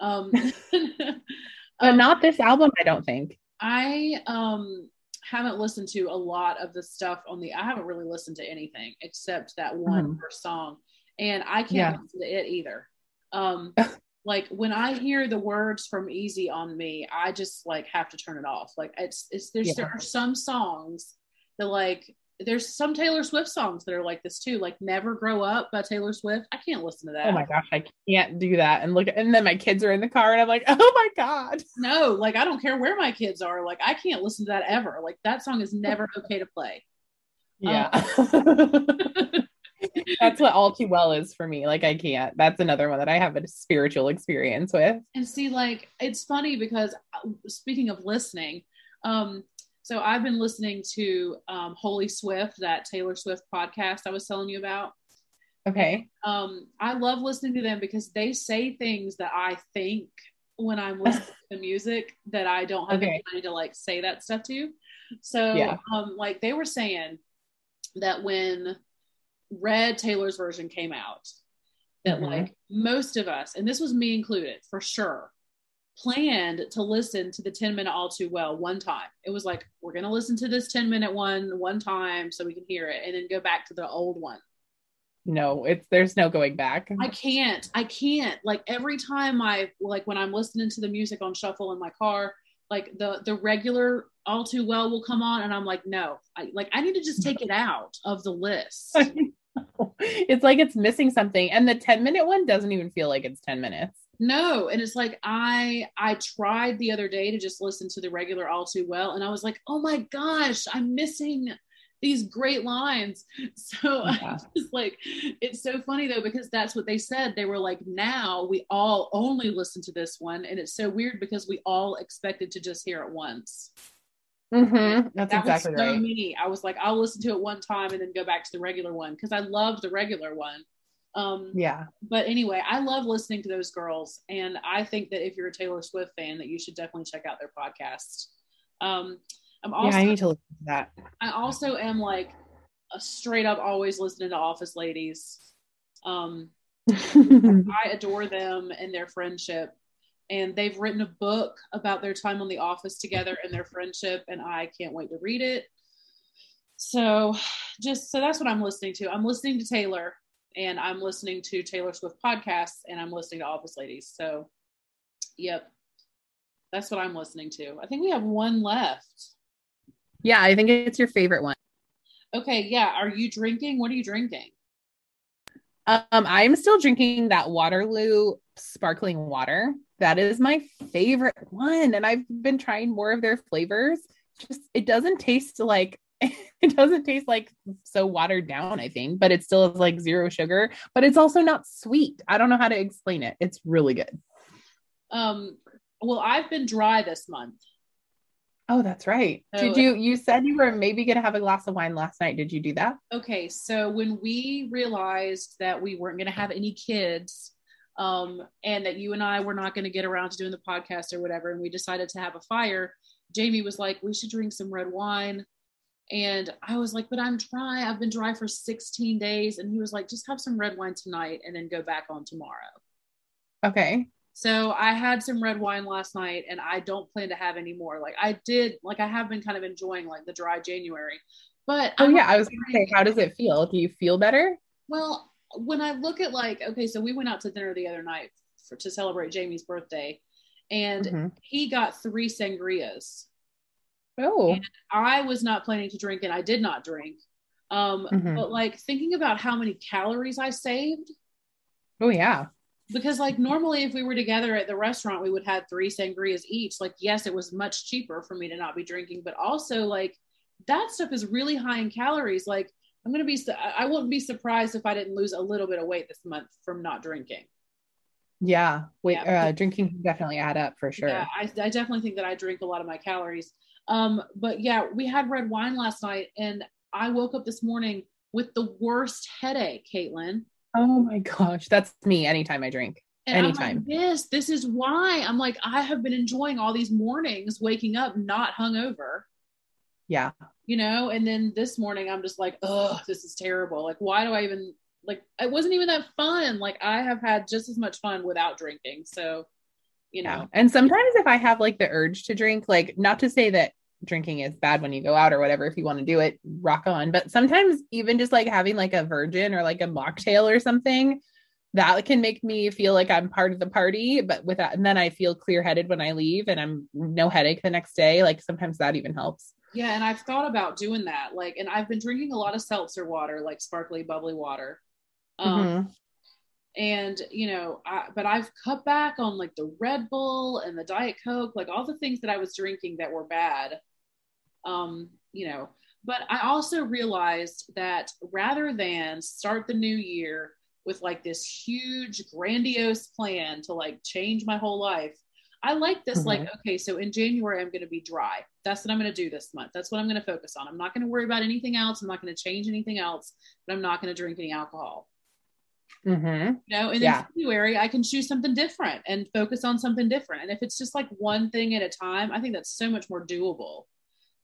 Um, But um, not this album, I don't think. I um haven't listened to a lot of the stuff on the. I haven't really listened to anything except that one Mhm. first song, and I can't Yeah. listen to it either. Um, like when I hear the words from Easy on Me, I just like have to turn it off. Like it's it's there's Yeah. there are some songs that like there's some Taylor Swift songs that are like this too, like Never Grow Up by Taylor Swift. I can't listen to that. Oh my gosh, I can't do that. And look, and then my kids are in the car, and I'm like, oh my god. No, like I don't care where my kids are. Like I can't listen to that ever. Like that song is never okay to play. Yeah. That's what all too well is for me. Like I can't. That's another one that I have a spiritual experience with. And see, like it's funny because uh, speaking of listening, um, so I've been listening to um, Holy Swift, that Taylor Swift podcast I was telling you about. Okay. Um, I love listening to them because they say things that I think when I'm listening to the music that I don't have Okay. anybody to like say that stuff to. So, Yeah. um, like they were saying that when Red Taylor's version came out, that Mhm. like most of us, and this was me included for sure, planned to listen to the 10 minute all too well one time. It was like, we're going to listen to this 10 minute one one time so we can hear it and then go back to the old one. No, it's there's no going back. I can't. I can't. Like every time I like when I'm listening to the music on shuffle in my car, like the the regular all too well will come on and I'm like, no. I like I need to just take it out of the list. it's like it's missing something. And the 10 minute one doesn't even feel like it's 10 minutes. No, and it's like I I tried the other day to just listen to the regular all too well and I was like, "Oh my gosh, I'm missing these great lines." So Yeah. I was like it's so funny though because that's what they said. They were like, "Now we all only listen to this one." And it's so weird because we all expected to just hear it once. Mm-hmm. That's That exactly was so right. me. I was like, "I'll listen to it one time and then go back to the regular one" because I love the regular one. Um Yeah. but anyway, I love listening to those girls, and I think that if you're a Taylor Swift fan, that you should definitely check out their podcast. Um, I'm also, yeah, I need to listen to that. I also am like a straight up always listening to Office Ladies. Um, I adore them and their friendship, and they've written a book about their time on The Office together and their friendship, and I can't wait to read it. So, just so that's what I'm listening to. I'm listening to Taylor, and I'm listening to Taylor Swift podcasts, and I'm listening to Office Ladies. So, yep, that's what I'm listening to. I think we have one left. yeah, I think it's your favorite one. Okay, yeah. Are you drinking? What are you drinking? Um, I'm still drinking that Waterloo sparkling water. That is my favorite one. And I've been trying more of their flavors. Just it doesn't taste like it doesn't taste like so watered down, I think, but it still is like zero sugar, but it's also not sweet. I don't know how to explain it. It's really good. Um, well, I've been dry this month. Oh, that's right. So- Did you you said you were maybe gonna have a glass of wine last night? Did you do that? Okay, so when we realized that we weren't going to have any kids, um, and that you and I were not going to get around to doing the podcast or whatever, and we decided to have a fire, Jamie was like, "We should drink some red wine," and I was like, "But I'm dry. I've been dry for 16 days," and he was like, "Just have some red wine tonight, and then go back on tomorrow." Okay. So I had some red wine last night, and I don't plan to have any more. Like I did, like I have been kind of enjoying like the dry January, but Oh I'm yeah, I was gonna say, how does it feel? Do you feel better? Well, when I look at like, okay, so we went out to dinner the other night for to celebrate Jamie's birthday, and Mhm. he got three sangrias. Oh, I was not planning to drink, and I did not drink. Um, Mhm. but like thinking about how many calories I saved, oh yeah. because like normally if we were together at the restaurant, we would have three sangrias each. Like, yes, it was much cheaper for me to not be drinking, but also like that stuff is really high in calories. Like, I'm gonna be, su- I I wouldn't be surprised if I didn't lose a little bit of weight this month from not drinking. Yeah. Wait, Yeah. uh, drinking can definitely add up for sure. Yeah, I, I definitely think that I drink a lot of my calories. Um, but yeah, we had red wine last night, and I woke up this morning with the worst headache, Caitlin. Oh my gosh, that's me anytime I drink. And Anytime. like, this, this is why I'm like, I have been enjoying all these mornings waking up not hungover, Yeah. you know. And then this morning, I'm just like, oh, this is terrible. Like, why do I even like? It wasn't even that fun. Like, I have had just as much fun without drinking. So, you know, Yeah. And sometimes if I have like the urge to drink, like not to say that drinking is bad when you go out or whatever. If you want to do it, rock on. But sometimes even just like having like a virgin or like a mocktail or something, that can make me feel like I'm part of the party. But with that, and then I feel clear headed when I leave and I'm no headache the next day. Like sometimes that even helps. Yeah, and I've thought about doing that. Like, and I've been drinking a lot of seltzer water, like sparkly, bubbly water. Um, mm-hmm. And you know, I, but I've cut back on like the Red Bull and the Diet Coke, like all the things that I was drinking that were bad. Um, you know, but I also realized that rather than start the new year with like this huge, grandiose plan to like change my whole life, I like this. Mm-hmm. Like, okay, so in January, I'm going to be dry. That's what I'm going to do this month. That's what I'm going to focus on. I'm not going to worry about anything else. I'm not going to change anything else, but I'm not going to drink any alcohol. Mm-hmm. You know, and yeah. in February, I can choose something different and focus on something different. And if it's just like one thing at a time, I think that's so much more doable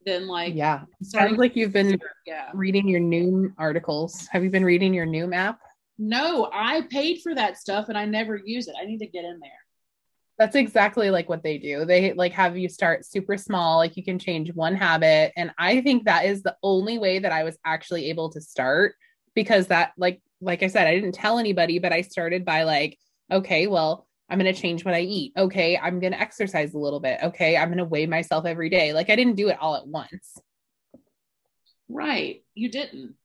than like yeah. Sounds like you've been yeah. reading your Noom articles. Have you been reading your Noom app? No, I paid for that stuff and I never use it. I need to get in there. That's exactly like what they do. They like have you start super small, like you can change one habit. And I think that is the only way that I was actually able to start because that like like I said, I didn't tell anybody, but I started by like, okay, well, I'm going to change what I eat. Okay, I'm going to exercise a little bit. Okay, I'm going to weigh myself every day. Like I didn't do it all at once. Right. You didn't.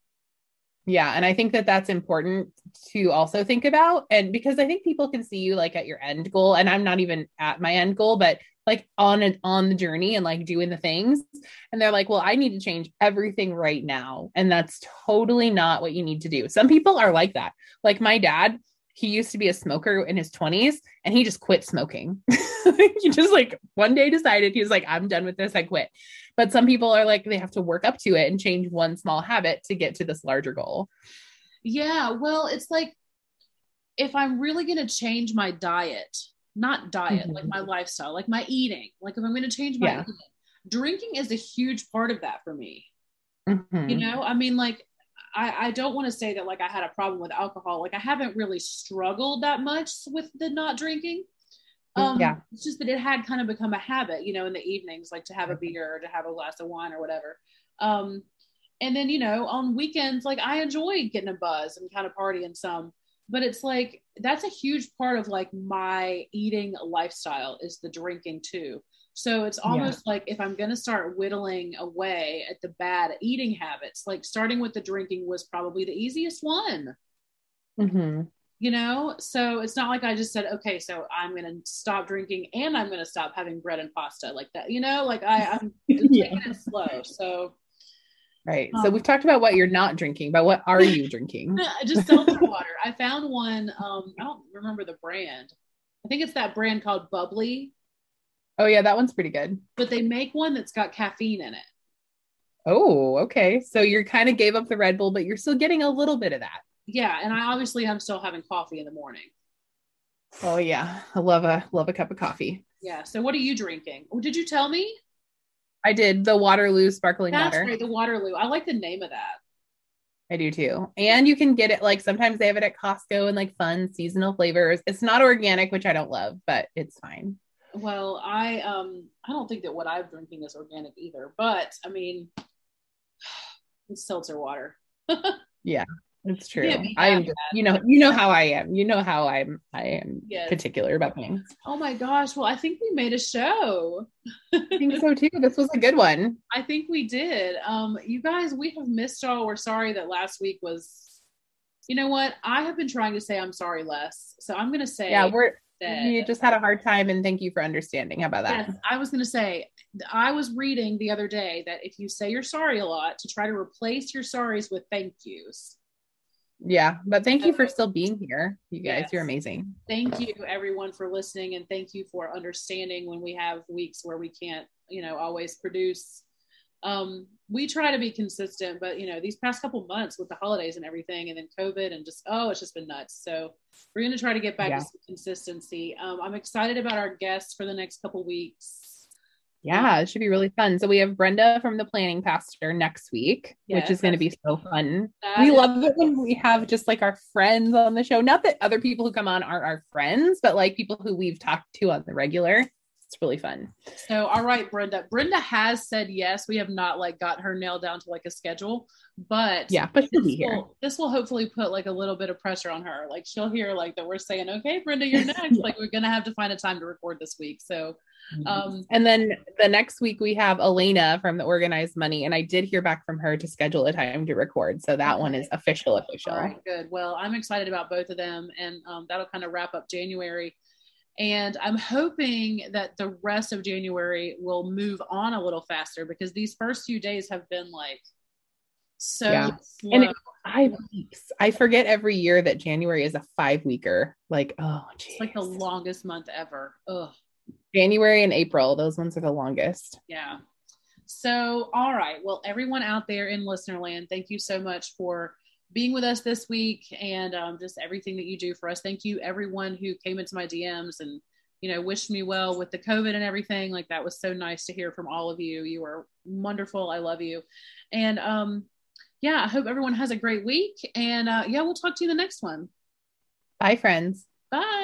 Yeah. And I think that that's important to also think about. And because I think people can see you like at your end goal, and I'm not even at my end goal, but like on and on the journey and like doing the things. And they're like, well, I need to change everything right now. And that's totally not what you need to do. Some people are like that. Like my dad, he used to be a smoker in his 20s and he just quit smoking. he just like one day decided he was like, I'm done with this. I quit. But some people are like, they have to work up to it and change one small habit to get to this larger goal. Yeah. Well, it's like if I'm really going to change my diet, not diet, mm-hmm. like my lifestyle, like my eating, like if I'm going to change my yeah. eating, drinking is a huge part of that for me. Mm-hmm. You know, I mean, like I, I don't want to say that like I had a problem with alcohol. Like I haven't really struggled that much with the not drinking. Um, yeah. It's just that it had kind of become a habit, you know, in the evenings, like to have a beer or to have a glass of wine or whatever. Um, and then, you know, on weekends, like I enjoy getting a buzz and kind of partying some, but it's like that's a huge part of like my eating lifestyle is the drinking too. So it's almost yeah. like if I'm going to start whittling away at the bad eating habits, like starting with the drinking was probably the easiest one. Mm-hmm. You know, so it's not like I just said, okay, so I'm going to stop drinking and I'm going to stop having bread and pasta like that. You know, like I, I'm yeah. taking it slow. So, right. Um, so we've talked about what you're not drinking, but what are you drinking? just seltzer water. I found one. Um, I don't remember the brand. I think it's that brand called Bubly Oh yeah, that one's pretty good. But they make one that's got caffeine in it. Oh, okay. So you're kind of gave up the Red Bull, but you're still getting a little bit of that. Yeah, and I obviously am still having coffee in the morning. Oh yeah, I love a love a cup of coffee. Yeah. So what are you drinking? Oh, did you tell me? I did the Waterloo sparkling That's water. Right, the Waterloo. I like the name of that. I do too. And you can get it like sometimes they have it at Costco and like fun seasonal flavors. It's not organic, which I don't love, but it's fine. Well, I um I don't think that what I'm drinking is organic either, but I mean it's seltzer water. yeah, it's true. I you know you know how I am. You know how I'm I am yes. particular about things. Oh my gosh. Well, I think we made a show. I think so too. This was a good one. I think we did. Um you guys, we have missed y'all. We're sorry that last week was you know what? I have been trying to say I'm sorry less. So I'm gonna say Yeah, we're you just had a hard time and thank you for understanding how about that yes, i was going to say i was reading the other day that if you say you're sorry a lot to try to replace your sorries with thank yous yeah but thank you for still being here you guys yes. you're amazing thank you everyone for listening and thank you for understanding when we have weeks where we can't you know always produce um, we try to be consistent, but you know, these past couple months with the holidays and everything, and then COVID and just oh, it's just been nuts. So we're going to try to get back yeah. to some consistency. Um, I'm excited about our guests for the next couple weeks. Yeah, it should be really fun. So we have Brenda from the Planning Pastor next week, yes, which is going to be so fun. We love it when we have just like our friends on the show. Not that other people who come on aren't our friends, but like people who we've talked to on the regular. It's really fun. So, all right, Brenda. Brenda has said yes. We have not like got her nailed down to like a schedule, but yeah, but she'll be this here. will, this will hopefully put like a little bit of pressure on her. Like she'll hear like that we're saying, okay, Brenda, you're next. Like we're gonna have to find a time to record this week. So, um, and then the next week we have Elena from the Organized Money, and I did hear back from her to schedule a time to record. So that one is official, official. all right, good. Well, I'm excited about both of them, and um, that'll kind of wrap up January. And I'm hoping that the rest of January will move on a little faster because these first few days have been like so Yeah. slow. And it- Five weeks. I forget every year that January is a five weeker. Like, oh, it's like the longest month ever. Ugh. January and April. Those ones are the longest. Yeah. So, all right. Well, everyone out there in listener land, thank you so much for being with us this week and um, just everything that you do for us. Thank you, everyone who came into my DMs and, you know, wished me well with the COVID and everything. Like, that was so nice to hear from all of you. You are wonderful. I love you. And, um, yeah, I hope everyone has a great week. And, uh, yeah, we'll talk to you the next one. Bye, friends. Bye.